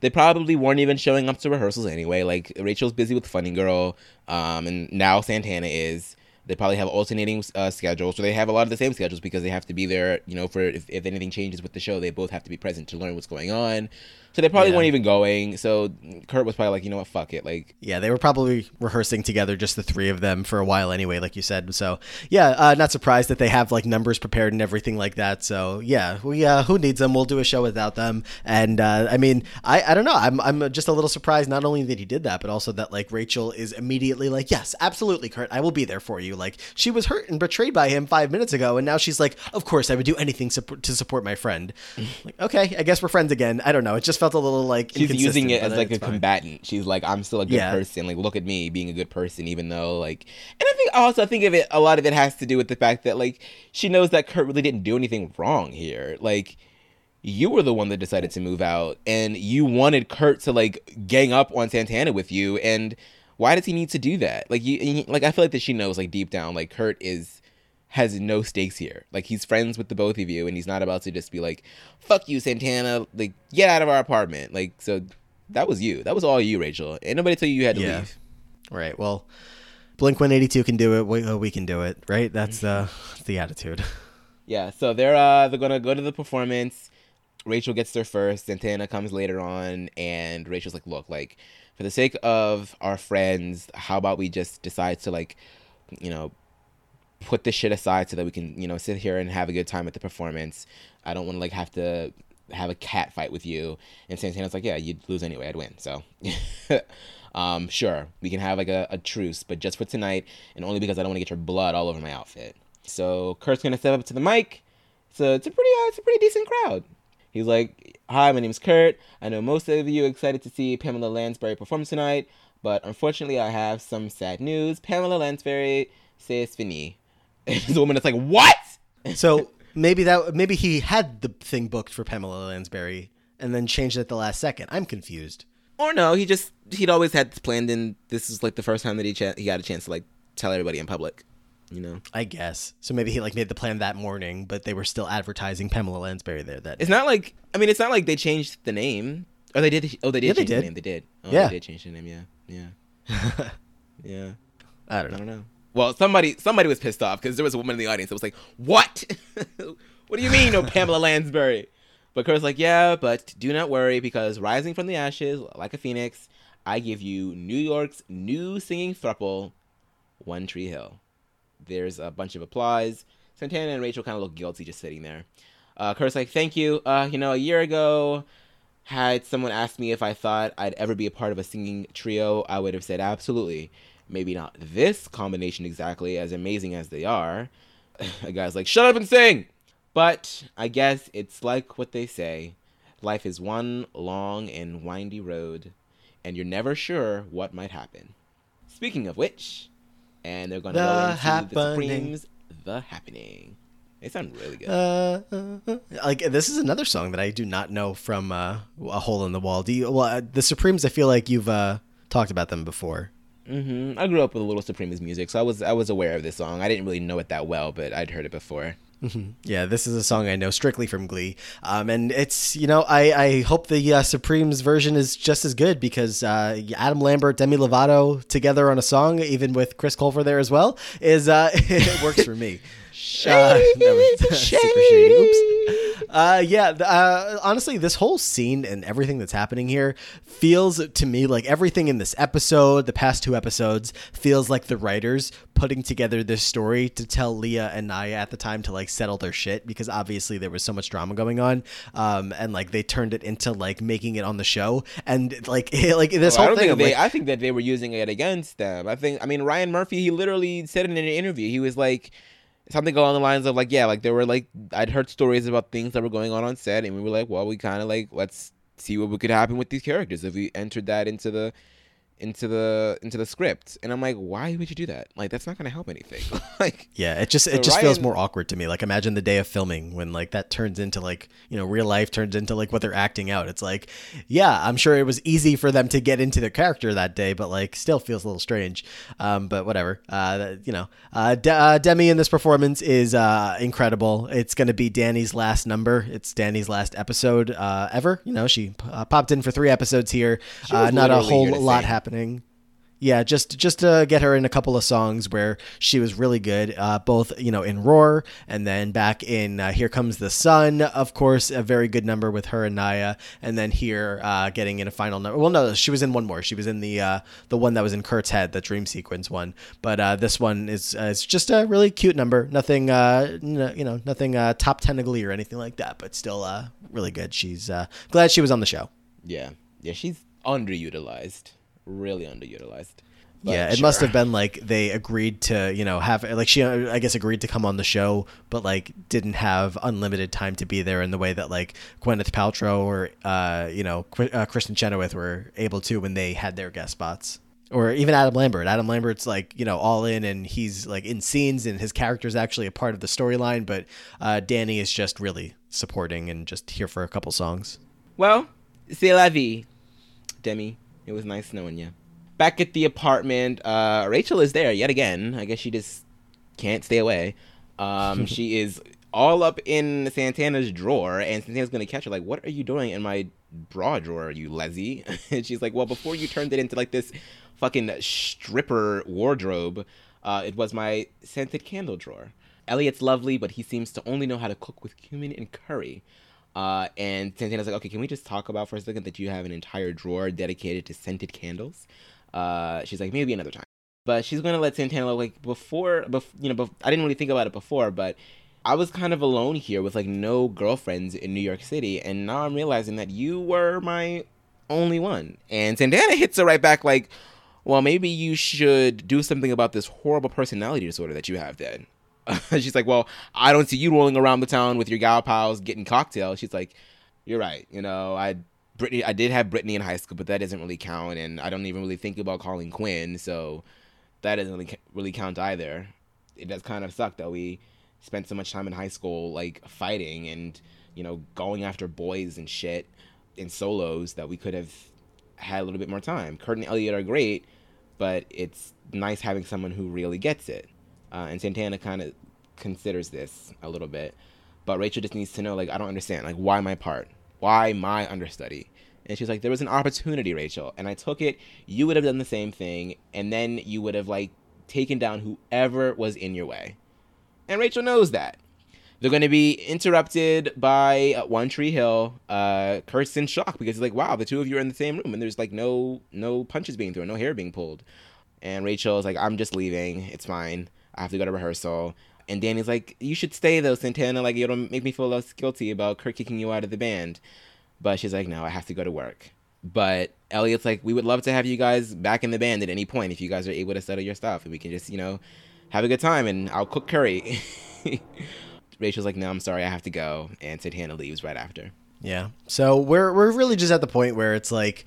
they probably weren't even showing up to rehearsals anyway. Like Rachel's busy with Funny Girl, um, and now Santana is. They probably have alternating uh, schedules, so they have a lot of the same schedules because they have to be there. You know, for if, if anything changes with the show, they both have to be present to learn what's going on. So they probably Yeah. weren't even going. So Kurt was probably like, you know what, fuck it. Like Yeah, they were probably rehearsing together, just the three of them, for a while anyway, like you said. So yeah, uh, not surprised that they have like numbers prepared and everything like that. So yeah, we uh, who needs them? We'll do a show without them. And uh, I mean, I, I don't know. I'm I'm just a little surprised not only that he did that, but also that like Rachel is immediately like, yes, absolutely, Kurt, I will be there for you. Like she was hurt and betrayed by him five minutes ago, and now she's like, of course, I would do anything to support my friend. [laughs] like okay, I guess we're friends again. I don't know. It just felt a little like she's using it as like a fine. combatant. She's like, I'm still a good Yeah. person. Like, look at me being a good person, even though like. And I think also I think of it. A lot of it has to do with the fact that like she knows that Kurt really didn't do anything wrong here. Like. You were the one that decided to move out, and you wanted Kurt to like gang up on Santana with you. And why does he need to do that? Like you, like I feel like that she knows, like deep down, like Kurt is has no stakes here. Like he's friends with the both of you, and he's not about to just be like, "Fuck you, Santana! Like get out of our apartment!" Like so, that was you. That was all you, Rachel. Ain't nobody tell you you had to Yeah. leave. Right. Well, Blink 182 can do it. We, uh, we can do it. Right. That's uh, the attitude. [laughs] Yeah. So they're uh they're gonna go to the performance. Rachel gets there first. Santana comes later on, and Rachel's like, "Look, like for the sake of our friends, how about we just decide to like, you know." Put this shit aside so that we can, you know, sit here and have a good time at the performance. I don't want to like have to have a cat fight with you. And Santana's like, yeah, you'd lose anyway. I'd win. So, [laughs] Um, sure, we can have like a, a truce, but just for tonight, and only because I don't want to get your blood all over my outfit. So Kurt's gonna step up to the mic. So it's a pretty, uh, it's a pretty decent crowd. He's like, "Hi, my name's Kurt. I know most of you are excited to see Pamela Lansbury perform tonight, but unfortunately, I have some sad news. Pamela Lansbury says fini." The woman is like, "What?" So maybe that maybe he had the thing booked for Pamela Lansbury and then changed it at the last second. I'm confused. Or no, he just he'd always had this planned, and this is like the first time that he ch- he got a chance to like tell everybody in public. You know, I guess. So maybe he like made the plan that morning, but they were still advertising Pamela Lansbury there that it's not like I mean, it's not like they changed the name. Oh, they did. Oh, they did Yeah, they change the did. name. They did. Oh, Yeah. they did change the name. Yeah, yeah, [laughs] yeah. I don't I don't know. Well, somebody somebody was pissed off because there was a woman in the audience that was like, "What? [laughs] what do you mean, no Pamela Lansbury?" But Kurt's like, "Yeah, but do not worry because rising from the ashes like a phoenix, I give you New York's new singing thruple, One Three Hill." There's a bunch of applause. Santana and Rachel kind of look guilty just sitting there. Uh, Kurt's like, "Thank you. Uh, you know, a year ago." Had someone asked me if I thought I'd ever be a part of a singing trio, I would have said absolutely. Maybe not this combination exactly, as amazing as they are. [laughs] A guy's like, shut up and sing! But I guess it's like what they say life is one long and windy road, and you're never sure what might happen. Speaking of which, and they're going to The go into the Happening. Supremes, The Happening. They sound really good. Uh, uh, uh, like this is another song that I do not know from uh, a hole in the wall. Do you? Well, uh, the Supremes. I feel like you've uh, talked about them before. Hmm I grew up with a little Supremes music, so I was I was aware of this song. I didn't really know it that well, but I'd heard it before. Yeah, this is a song I know strictly from Glee, um, and it's you know I, I hope the uh, Supremes version is just as good because uh, Adam Lambert, Demi Lovato together on a song, even with Chris Colfer there as well, is uh, [laughs] it works for me. Uh, that was super shady. Oops. Uh, yeah. Uh, honestly, this whole scene and everything that's happening here feels to me like everything in this episode, the past two episodes, feels like the writers putting together this story to tell Lea and Naya at the time to like settle their shit because obviously there was so much drama going on, um, and like they turned it into like making it on the show and like [laughs] like this I whole don't thing. think they. like, I think that they were using it against them. I think. I mean, Ryan Murphy. He literally said in an interview. He was like something along the lines of like, yeah, like there were like I'd heard stories about things that were going on on set, and we were like, well, we kind of like let's see what could happen with these characters. If we entered that into the into the into the script. And I'm like, why would you do that? Like that's not going to help anything. [laughs] like Yeah, it just So it just feels more awkward to me. Like imagine the day of filming when like that turns into like, you know, real life turns into like what they're acting out. It's like, yeah, I'm sure it was easy for them to get into their character that day, but like still feels a little strange. Um, but whatever. Uh, you know, uh, De- uh, Demi in this performance is uh, incredible. It's going to be Dani's last number. It's Dani's last episode uh, ever. You know, she uh, popped in for 3 episodes here. Uh, not a whole lot sing. Happening. Yeah, just just to get her in a couple of songs where she was really good, uh, both you know in Roar and then back in uh, Here Comes the Sun. Of course, a very good number with her and Naya, and then here uh, getting in a final number. Well, no, she was in one more. She was in the uh, the one that was in Kurt's head, the dream sequence one. But uh, this one is uh, is just a really cute number. Nothing, you know, nothing top ten Glee or anything like that, but still really good. She's glad she was on the show. yeah, yeah, she's underutilized, really underutilized. But yeah, it sure. must have been like they agreed to, you know, have like she, I guess, agreed to come on the show, but like didn't have unlimited time to be there in the way that like Gwyneth Paltrow or, uh, you know, Qu- uh, Kristin Chenoweth were able to when they had their guest spots. Or even Adam Lambert. Adam Lambert's like, you know, all in and he's like in scenes and his character's actually a part of the storyline, but uh, Dani is just really supporting and just here for a couple songs. Well, c'est la vie, Demi. It was nice knowing you. Back at the apartment, uh, Rachel is there yet again. I guess she just can't stay away. Um, [laughs] she is all up in Santana's drawer, and Santana's gonna catch her. Like, what are you doing in my bra drawer, you lazy? [laughs] and she's like, well, before you turned it into like this fucking stripper wardrobe, uh, it was my scented candle drawer. Elliot's lovely, but he seems to only know how to cook with cumin and curry. Uh, and Santana's like, okay, can we just talk about for a second that you have an entire drawer dedicated to scented candles? Uh, she's like, maybe another time. But she's gonna let Santana like before, bef- you know, bef- I didn't really think about it before, but I was kind of alone here with like no girlfriends in New York City, and now I'm realizing that you were my only one. And Santana [laughs] hits her right back like, well, maybe you should do something about this horrible personality disorder that you have then. [laughs] She's like, well, I don't see you rolling around the town with your gal pals getting cocktails. She's like, you're right. You know, I Brittany, I did have Brittany in high school, but that doesn't really count, and I don't even really think about calling Quinn, so that doesn't really, really count either. It does kind of suck that we spent so much time in high school like fighting and you know going after boys and shit in solos that we could have had a little bit more time. Kurt and Elliot are great, but it's nice having someone who really gets it. Uh, and Santana kind of considers this a little bit, but Rachel just needs to know like I don't understand like why my part, why my understudy. And she's like, there was an opportunity, Rachel, and I took it. You would have done the same thing, and then you would have like taken down whoever was in your way. And Rachel knows that. They're going to be interrupted by uh, One Three Hill. Uh, Kurt's in shock because he's like, "Wow, the two of you are in the same room, and there's like no no punches being thrown, no hair being pulled." And Rachel is like, "I'm just leaving. It's fine. I have to go to rehearsal." And Dani's like, "You should stay though, Santana. Like, it'll make me feel less guilty about Kurt kicking you out of the band." But she's like, "No, I have to go to work." But Elliot's like, "We would love to have you guys back in the band at any point if you guys are able to settle your stuff, and we can just, you know, have a good time, and I'll cook curry." [laughs] Rachel's like, no, I'm sorry, I have to go, and Santana leaves right after. Yeah. So we're we're really just at the point where it's like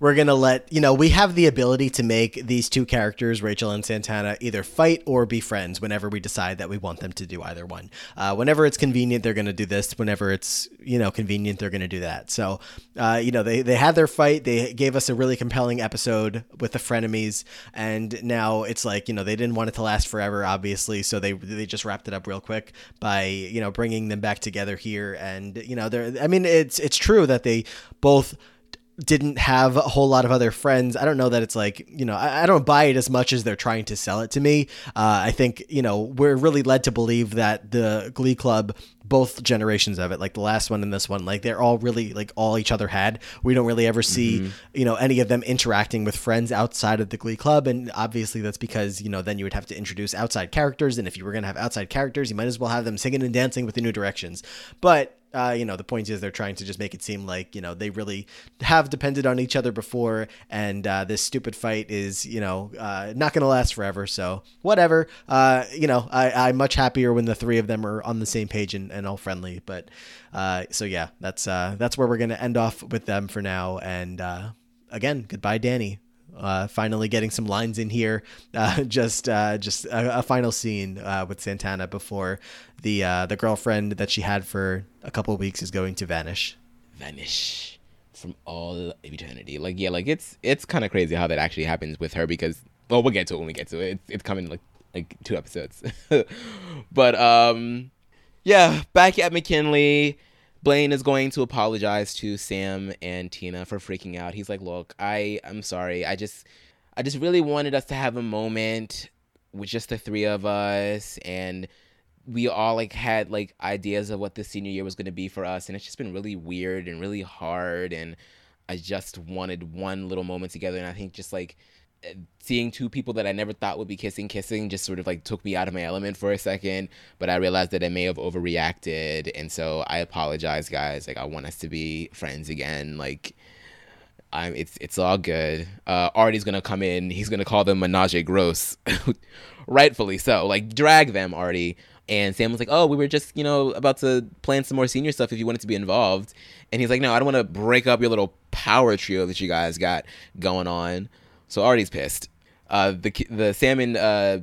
we're gonna let you know we have the ability to make these two characters rachel and santana either fight or be friends whenever we decide that we want them to do either one. Uh, whenever it's convenient they're gonna do this. Whenever it's you know convenient they're gonna do that. So uh, you know they, they had their fight. They gave us a really compelling episode with the frenemies. And now it's like you know they didn't want it to last forever obviously. So they they just wrapped it up real quick by you know bringing them back together here. And you know they're i mean it's it's true that they both didn't have a whole lot of other friends. I don't know that it's like, you know, I, I don't buy it as much as they're trying to sell it to me. Uh, I think, you know, we're really led to believe that the Glee Club, both generations of it, like the last one and this one, like they're all really like all each other had. We don't really ever see, Mm-hmm. you know, any of them interacting with friends outside of the Glee Club. And obviously that's because, you know, then you would have to introduce outside characters. And if you were going to have outside characters, you might as well have them singing and dancing with the new directions. But uh, you know, the point is they're trying to just make it seem like, you know, they really have depended on each other before. And uh, this stupid fight is, you know, uh, not going to last forever. So whatever. Uh, you know, I, I'm much happier when the three of them are on the same page and, and all friendly. But uh, so, yeah, that's uh, that's where we're going to end off with them for now. And again, goodbye, Dani. Uh, finally getting some lines in here. Uh, [laughs] just uh, just a, a final scene uh, with Santana before the uh, the girlfriend that she had for a couple of weeks is going to vanish. Vanish from all eternity. Like, yeah, like it's it's kind of crazy how that actually happens with her because, well, we'll get to it when we get to it. It's, it's coming like like two episodes. [laughs] but um, yeah, back at McKinley. Blaine is going to apologize to Sam and Tina for freaking out. He's like, "Look, I I'm sorry. I just I just really wanted us to have a moment with just the three of us and we all like had like ideas of what the senior year was going to be for us and it's just been really weird and really hard and I just wanted one little moment together and I think just like seeing two people that I never thought would be kissing kissing just sort of like took me out of my element for a second but I realized that I may have overreacted and so I apologize guys like I want us to be friends again like I'm it's it's all good. Uh Artie's gonna come in, he's gonna call them menage a gross. [laughs] Rightfully so. Like drag them, Artie. And Sam was like, Oh, we were just, you know, about to plan some more senior stuff if you wanted to be involved. And he's like, No, I don't wanna break up your little power trio that you guys got going on. So Artie's pissed. Uh the the Sam and uh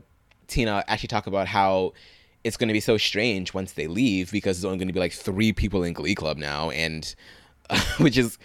Tina actually talk about how it's going to be so strange once they leave because there's only going to be like three people in Glee Club now, and [laughs] which is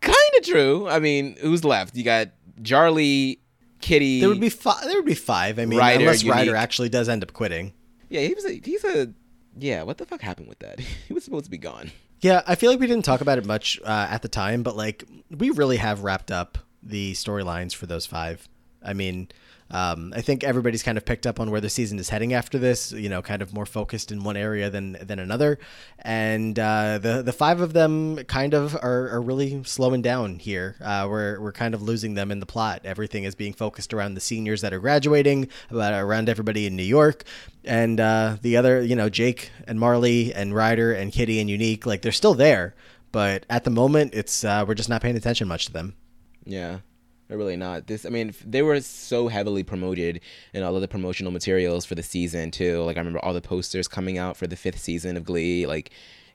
kind of true. I mean, who's left? You got Jarly, Kitty. There would be five. There would be five. I mean, Ryder, unless Ryder Unique. actually does end up quitting. yeah, he was. A, he's a. Yeah, what the fuck happened with that? [laughs] he was supposed to be gone. Yeah, I feel like we didn't talk about it much uh, at the time, but like we really have wrapped up the storylines for those five. I mean, um, I think everybody's kind of picked up on where the season is heading after this. You know, kind of more focused in one area than than another, and uh, the the five of them kind of are, are really slowing down here. Uh, we're we're kind of losing them in the plot. Everything is being focused around the seniors that are graduating, about around everybody in New York, and uh, the other, you know, Jake and Marley and Ryder and Kitty and Unique, like they're still there, but at the moment, it's uh, we're just not paying attention much to them. Yeah. They're really not. This, I mean, they were so heavily promoted in all of the promotional materials for the season too. Like I remember all the posters coming out for the fifth season of Glee. Like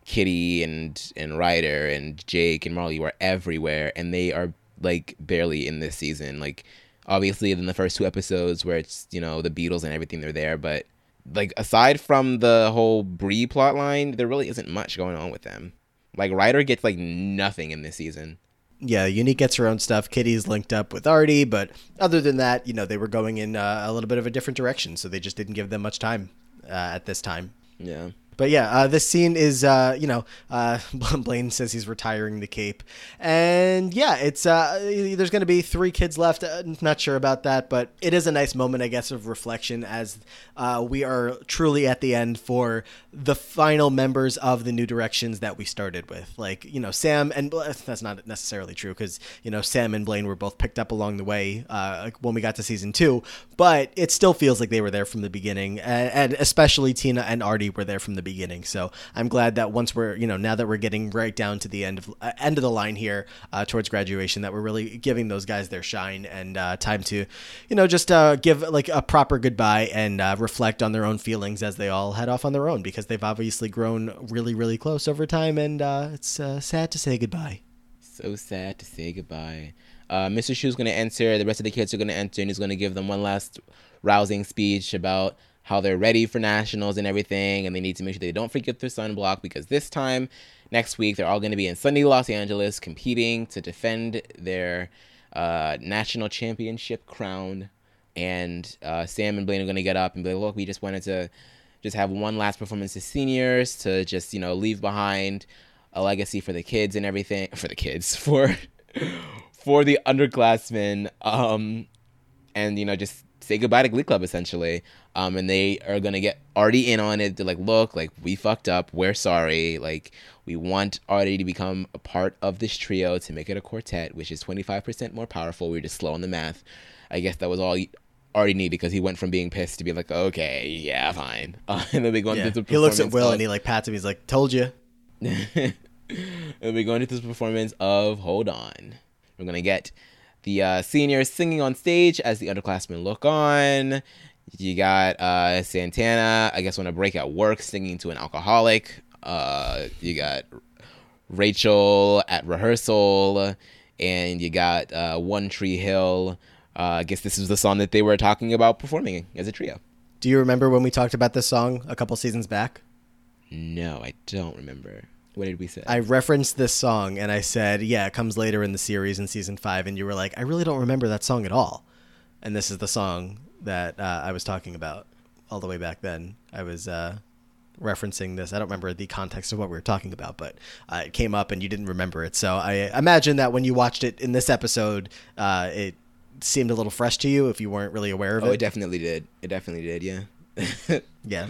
Kitty and and Ryder and Jake and Marley were everywhere, and they are like barely in this season. Like obviously in the first two episodes where it's you know the Beatles and everything, they're there, but like aside from the whole Bree plot line, there really isn't much going on with them. Like Ryder gets like nothing in this season. Yeah, Unique gets her own stuff. Kitty's linked up with Artie, but other than that, you know, they were going in uh, a little bit of a different direction, so they just didn't give them much time uh, at this time. Yeah. But yeah, uh, this scene is, uh, you know, uh, [laughs] Blaine says he's retiring the cape, and yeah, it's uh, there's going to be three kids left. Uh, not sure about that, but it is a nice moment, I guess, of reflection as uh, we are truly at the end for the final members of the New Directions that we started with. Like, you know, Sam and [laughs] that's not necessarily true because you know Sam and Blaine were both picked up along the way when we got to season two, but it still feels like they were there from the beginning, and, and especially Tina and Artie were there from the beginning. So I'm glad that once we're, you know, now that we're getting right down to the end of uh, end of the line here uh, towards graduation, that we're really giving those guys their shine and uh, time to, you know, just uh, give like a proper goodbye and uh, reflect on their own feelings as they all head off on their own because they've obviously grown really, really close over time, and uh, it's sad to say goodbye. So sad to say goodbye. Uh, Mr. Schue's going to enter. The rest of the kids are going to enter, and he's going to give them one last rousing speech about how they're ready for nationals and everything, and they need to make sure they don't forget their sunblock because this time next week they're all going to be in sunny Los Angeles competing to defend their uh, national championship crown. And uh, Sam and Blaine are going to get up and be like, "Look, we just wanted to just have one last performance as seniors to just you know leave behind a legacy for the kids and everything [laughs] for the kids [laughs] for for the underclassmen um and you know just say goodbye to glee club essentially um and they are gonna get artie in on it they're like look like we fucked up we're sorry like we want artie to become a part of this trio to make it a quartet which is 25% more powerful we were just slow on the math i guess that was all Artie needed because he went from being pissed to be like, okay, yeah, fine. Uh, [laughs] and then they go Yeah. into the He looks at Will of- and he like pats him. He's like, "Told you." and we're going into this performance of Hold On. We're going to get the uh, seniors singing on stage as the underclassmen look on. You got uh, Santana, I guess, on a break at work singing to an alcoholic. Uh, you got Rachel at rehearsal. And you got uh, One Three Hill. Uh, I guess this is the song that they were talking about performing as a trio. Do you remember when we talked about this song a couple seasons back? No, I don't remember. What did we say? I referenced this song and I said, "Yeah, it comes later in the series in season five. And you were like, "I really don't remember that song at all." And this is the song that uh, I was talking about all the way back then. I was uh, referencing this. I don't remember the context of what we were talking about, but uh, it came up and you didn't remember it. So I imagine that when you watched it in this episode, uh, it seemed a little fresh to you if you weren't really aware of oh, it. Oh, it definitely did. It definitely did, yeah. [laughs] Yeah,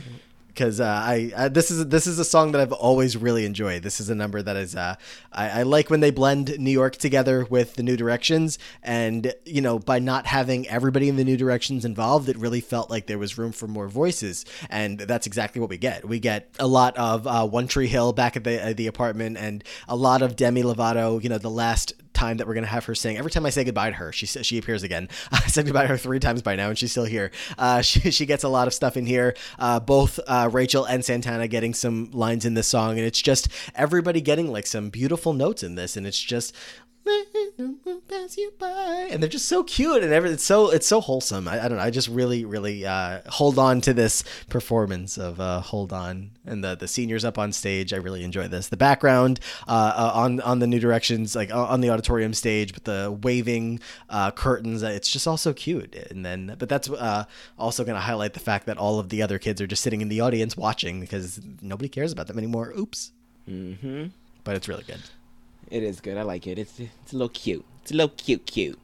because uh, I, I this is this is a song that I've always really enjoyed. This is a number that is uh, I, I like when they blend New York together with the New Directions, and you know by not having everybody in the New Directions involved, it really felt like there was room for more voices, and that's exactly what we get. We get a lot of uh, One Three Hill back at the at the apartment, and a lot of Demi Lovato. You know, the last time that we're gonna have her sing. Every time I say goodbye to her, she she appears again. [laughs] I said goodbye to her three times by now, and she's still here. Uh, [laughs] she she gets a lot of stuff in here. Uh, both uh, Rachel and Santana getting some lines in this song, and it's just everybody getting like some beautiful notes in this, and it's just. [laughs] Pass you by, and they're just so cute, and everything. It's so it's so wholesome. I, I don't know. I just really, really uh, hold on to this performance of uh, "Hold On" and the the seniors up on stage. I really enjoy this. The background uh, uh, on on the New Directions, like uh, on the auditorium stage, but the waving uh, curtains. It's just all so cute. And then, but that's uh, also going to highlight the fact that all of the other kids are just sitting in the audience watching because nobody cares about them anymore. Oops. mm-hmm. But it's really good. It is good. I like it. It's it's a little cute. It's a little cute, cute.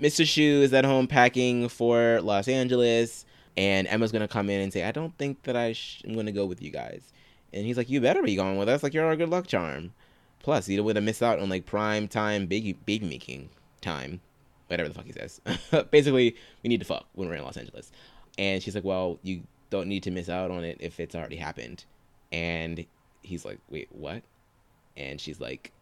Mr. Schue is at home packing for Los Angeles, and Emma's gonna come in and say, "I don't think that I sh- am gonna go with you guys." And he's like, "You better be going with us. Like you're our good luck charm. Plus, you don't want to miss out on like prime time baby baby making time, whatever the fuck he says. [laughs] Basically, we need to fuck when we're in Los Angeles." And she's like, "Well, you don't need to miss out on it if it's already happened." And he's like, "Wait, what?" And she's like,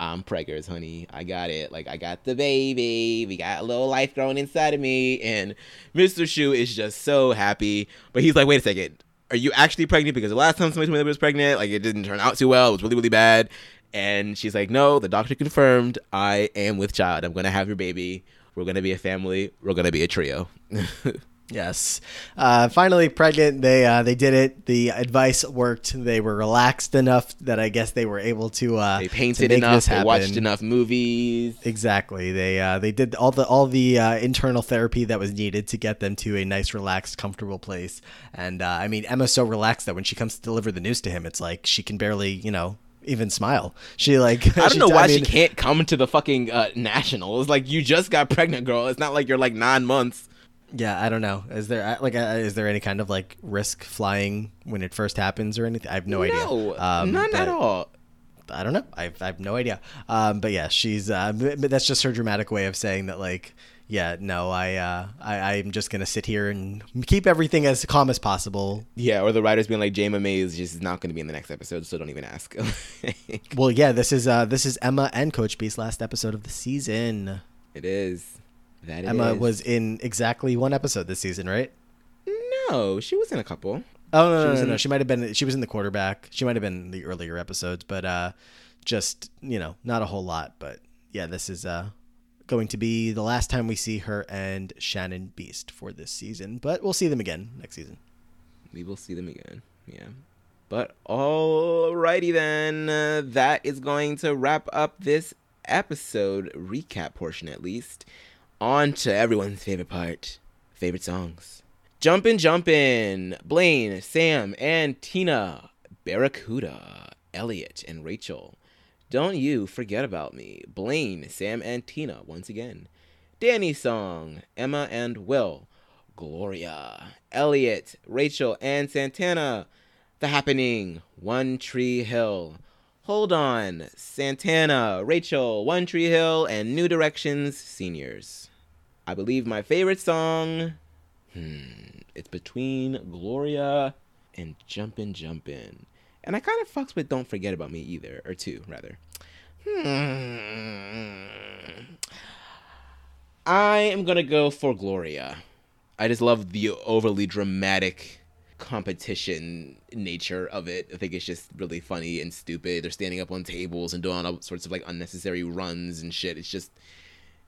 I'm preggers, honey. I got it. Like I got the baby. We got a little life growing inside of me. And Mr. Schue is just so happy. But he's like, wait a second. Are you actually pregnant? Because the last time somebody told me that I was pregnant, like it didn't turn out too well. It was really, really bad. And she's like, no, the doctor confirmed I am with child. I'm gonna have your baby. We're gonna be a family. We're gonna be a trio. [laughs] Yes. Uh, finally pregnant. They uh, they did it. The advice worked. They were relaxed enough that I guess they were able to. Uh, they to painted make enough. They watched enough movies. Exactly. They uh, they did all the all the uh, internal therapy that was needed to get them to a nice, relaxed, comfortable place. And uh, I mean, Emma's so relaxed that when she comes to deliver the news to him, it's like she can barely, you know, even smile. She like [laughs] I don't know why mean, she can't come to the fucking uh, nationals. Like you just got pregnant, girl. It's not like you're like nine months. Yeah, I don't know. Is there uh, like uh, is there any kind of like risk flying when it first happens or anything? I have no, idea. No, Um, none at all. I don't know. I have, I have no idea. Um, but yeah, she's. Uh, but that's just her dramatic way of saying that. Like, yeah, no, I, uh, I, I'm just gonna sit here and keep everything as calm as possible. Yeah, or the writers being like, Jayma May is just not going to be in the next episode, so don't even ask. [laughs] Well, yeah, this is uh, this is Emma and Coach B's last episode of the season. it is. That Emma is. was in exactly one episode this season, right? No, she was in a couple. Oh no, She no, no, in- no. She might have been. She was in the quarterback. She might have been in the earlier episodes, but uh, just you know, not a whole lot. But yeah, this is uh going to be the last time we see her and Shannon Beiste for this season. But we'll see them again next season. We will see them again. Yeah. But alrighty then. Uh, that is going to wrap up this episode recap portion, at least. On to everyone's favorite part favorite songs. Jumpin' Jumpin', Blaine, Sam, and Tina, Barracuda, Elliot, and Rachel. Don't you forget about me, Blaine, Sam, and Tina once again. Danny Song, Emma and Will, Gloria, Elliot, Rachel, and Santana. The Happening, One Three Hill. Hold on, Santana, Rachel, One Three Hill, and New Directions Seniors. I believe my favorite song, hmm, it's between Gloria and Jumpin' Jumpin'. And I kind of fucks with Don't Forget About Me either, or two, rather. Hmm. I am gonna go for Gloria. I just love the overly dramatic competition nature of it. I think it's just really funny and stupid. They're standing up on tables and doing all sorts of like unnecessary runs and shit. It's just,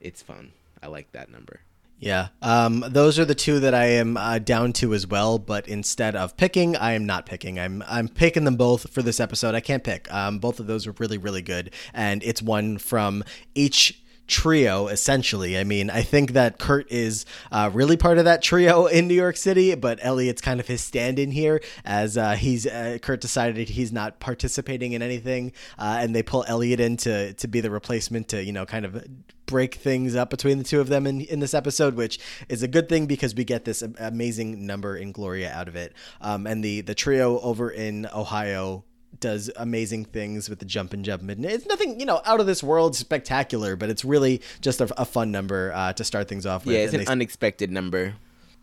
it's fun. I like that number. Yeah, um, those are the two that I am uh, down to as well. But instead of picking, I am not picking. I'm I'm picking them both for this episode. I can't pick. Um, both of those are really really good, and it's one from each trio essentially i mean i think that kurt is uh, really part of that trio in new york city but elliot's kind of his stand-in here as uh, he's uh, kurt decided he's not participating in anything uh, and they pull elliot in to, to be the replacement to you know kind of break things up between the two of them in, in this episode, which is a good thing because we get this amazing number in Gloria out of it. Um, and the the trio over in Ohio does amazing things with the jump and jump and it's nothing you know out of this world spectacular but it's really just a, a fun number uh, to start things off with Yeah, it's And an they- unexpected number.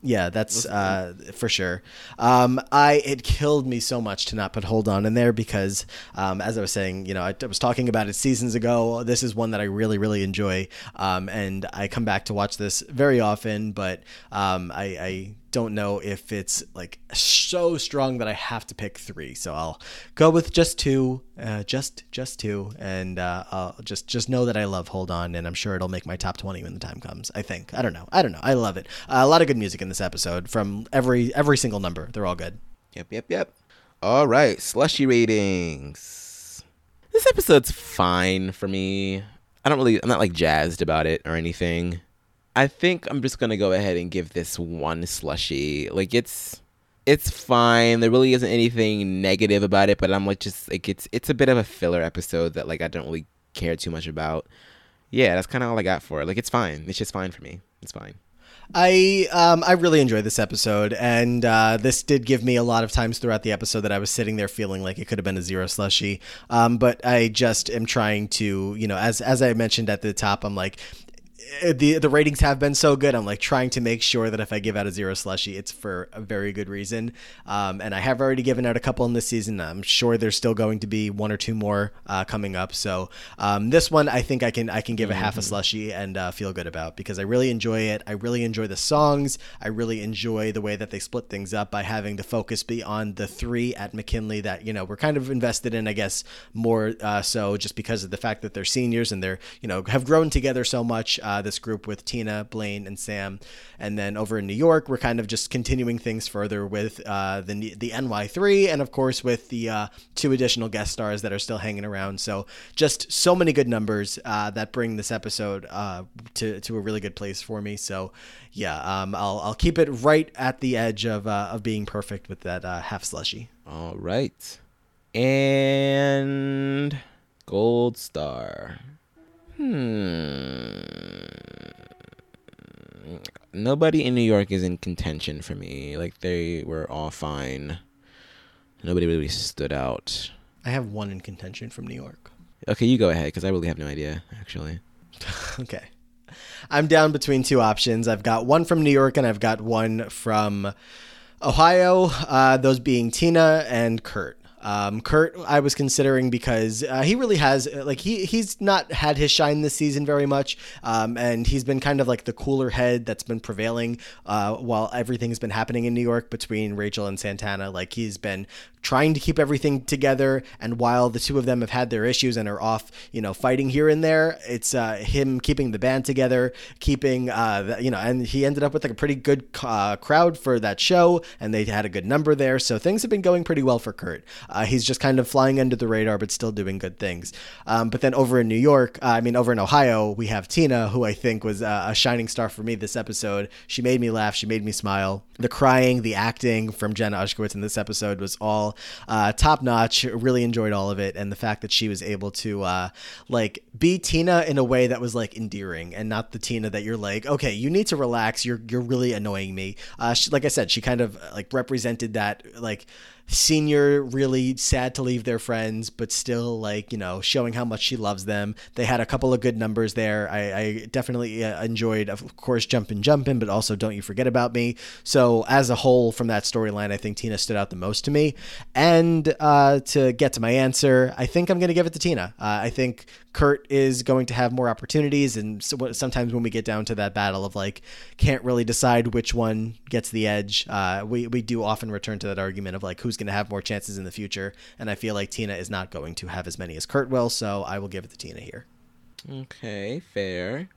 yeah, that's uh, for sure. Um, I it killed me so much to not put hold on in there because, um, as I was saying, you know, I, I was talking about it seasons ago. This is one that I really, really enjoy, um, and I come back to watch this very often. But um, I, I don't know if it's like so strong that I have to pick three. So I'll go with just two, uh, just just two, and uh, I'll just just know that I love Hold On, and I'm sure it'll make my top twenty when the time comes. I think. I don't know. I don't know. I love it. Uh, a lot of good music in this episode from every every single number. They're all good. Yep, yep, yep. All right, slushy ratings. This episode's fine for me. I don't really, I'm not like jazzed about it or anything. I think I'm just gonna go ahead and give this one slushy. Like it's, it's fine. There really isn't anything negative about it, but I'm like just like it's, it's a bit of a filler episode that like I don't really care too much about. Yeah, that's kind of all I got for it. Like it's fine. It's just fine for me. It's fine. I um I really enjoyed this episode, and uh, this did give me a lot of times throughout the episode that I was sitting there feeling like it could have been a zero slushy. Um, but I just am trying to, you know, as as I mentioned at the top, I'm like. Uh, the the ratings have been so good. I'm like trying to make sure that if I give out a zero slushy, it's for a very good reason. Um, and I have already given out a couple in this season. I'm sure there's still going to be one or two more uh, coming up. So um, this one, I think I can I can give a half a slushy and uh, feel good about because I really enjoy it. I really enjoy the songs. I really enjoy the way that they split things up by having the focus be on the three at McKinley that you know we're kind of invested in. I guess more uh, so just because of the fact that they're seniors and they're you know have grown together so much. Uh, this group with Tina, Blaine, and Sam, and then over in New York, we're kind of just continuing things further with uh, the the NY3, and of course with the uh, two additional guest stars that are still hanging around. So just so many good numbers uh, that bring this episode uh, to to a really good place for me. So yeah, um, I'll I'll keep it right at the edge of of being perfect with that half slushy. All right, and gold star. Hmm. Nobody in New York is in contention for me. Like they were all fine. Nobody really stood out. I have one in contention from New York. Okay, you go ahead because I really have no idea actually. [laughs] okay. I'm down between two options. I've got one from New York and I've got one from Ohio. Uh, those being Tina and Kurt. Um, Kurt, I was considering because uh, he really has like he he's not had his shine this season very much, um, and he's been kind of like the cooler head that's been prevailing uh, while everything's been happening in New York between Rachel and Santana. Like he's been trying to keep everything together. And while the two of them have had their issues and are off, you know, fighting here and there, it's uh, him keeping the band together, keeping, uh, you know, and he ended up with like a pretty good uh, crowd for that show, and they had a good number there. So things have been going pretty well for Kurt. Uh, he's just kind of flying under the radar, but still doing good things. Um, but then over in New York, uh, I mean, over in Ohio, we have Tina, who I think was uh, a shining star for me this episode. She made me laugh. She made me smile. The crying, the acting from Jenna Ushkowitz in this episode was all uh, top notch. Really enjoyed all of it, and the fact that she was able to uh, like be Tina in a way that was like endearing, and not the Tina that you're like, okay, you need to relax. You're you're really annoying me. Uh, she, like I said, she kind of like represented that like senior really sad to leave their friends but still like you know showing how much she loves them. They had a couple of good numbers there. I, I definitely uh, enjoyed of course jumping jumping but also don't you forget about me. So as a whole from that storyline i think tina stood out the most to me. And uh, to get to my answer i think i'm going to give it to tina. Uh, i think Kurt is going to have more opportunities, and so, sometimes when we get down to that battle of like can't really decide which one gets the edge, uh, we we do often return to that argument of like who's going to have more chances in the future, and I feel like Tina is not going to have as many as Kurt will, so I will give it to Tina here. Okay, fair.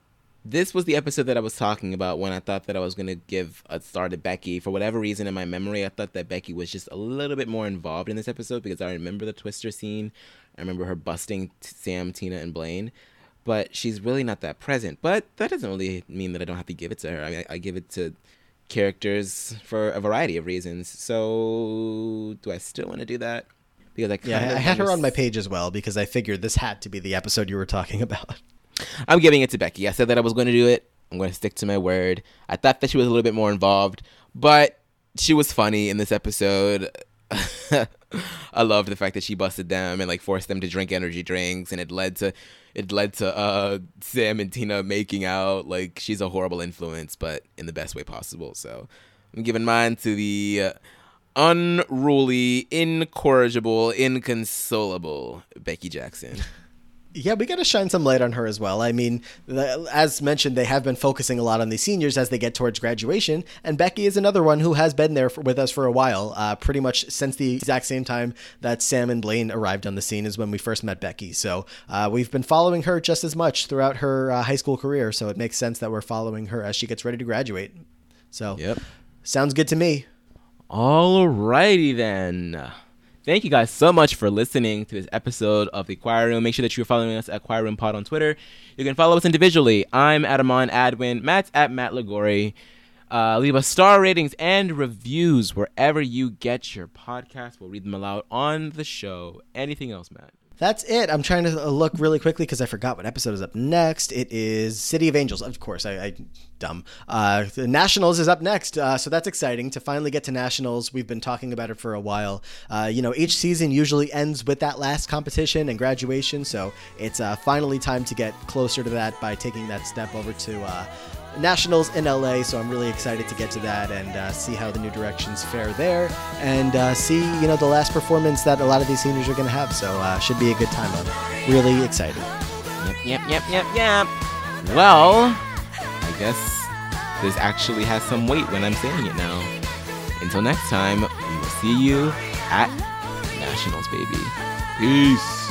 This was the episode that I was talking about when I thought that I was going to give a star to Becky. For whatever reason in my memory, I thought that Becky was just a little bit more involved in this episode because I remember the Twister scene I remember her busting Sam, Tina, and Blaine, but she's really not that present. But that doesn't really mean that I don't have to give it to her. I mean, I, I give it to characters for a variety of reasons. So, do I still want to do that? Because I yeah, I had her on my page as well because I figured this had to be the episode you were talking [laughs] about. I'm giving it to Becky. I said that I was going to do it. I'm going to stick to my word. I thought that she was a little bit more involved, but she was funny in this episode. [laughs] I love the fact that she busted them and like forced them to drink energy drinks, and it led to it led to uh, Sam and Tina making out. Like she's a horrible influence, but in the best way possible. So I'm giving mine to the unruly, incorrigible, inconsolable Becky Jackson. [laughs] Yeah, we got to shine some light on her as well. I mean, the, as mentioned, they have been focusing a lot on the seniors as they get towards graduation, and Becky is another one who has been there for, with us for a while. Uh, pretty much since the exact same time that Sam and Blaine arrived on the scene is when we first met Becky. So uh, we've been following her just as much throughout her uh, high school career. So it makes sense that we're following her as she gets ready to graduate. So, yep, sounds good to me. All righty then. Thank you guys so much for listening to this episode of the Choir Room. Make sure that you're following us at Choir Room Pod on Twitter. You can follow us individually. I'm Adamon Adwin. Matt's at Matt Lagori. Uh, leave us star ratings and reviews wherever you get your podcast. We'll read them aloud on the show. Anything else, Matt? That's it. I'm trying to look really quickly because I forgot what episode is up next. It is City of Angels. Of course, I, I dumb. Uh, the Nationals is up next, uh, so that's exciting to finally get to Nationals. We've been talking about it for a while. Uh, you know, each season usually ends with that last competition and graduation, so it's uh, finally time to get closer to that by taking that step over to uh, Nationals in LA, so I'm really excited to get to that and uh, see how the New Directions fare there, and uh, see you know the last performance that a lot of these seniors are going to have. So uh, should be a good time. I'm really excited. Yep, yep, yep, yep, yep. Well, I guess this actually has some weight when I'm saying it now. Until next time, we will see you at Nationals, baby. Peace.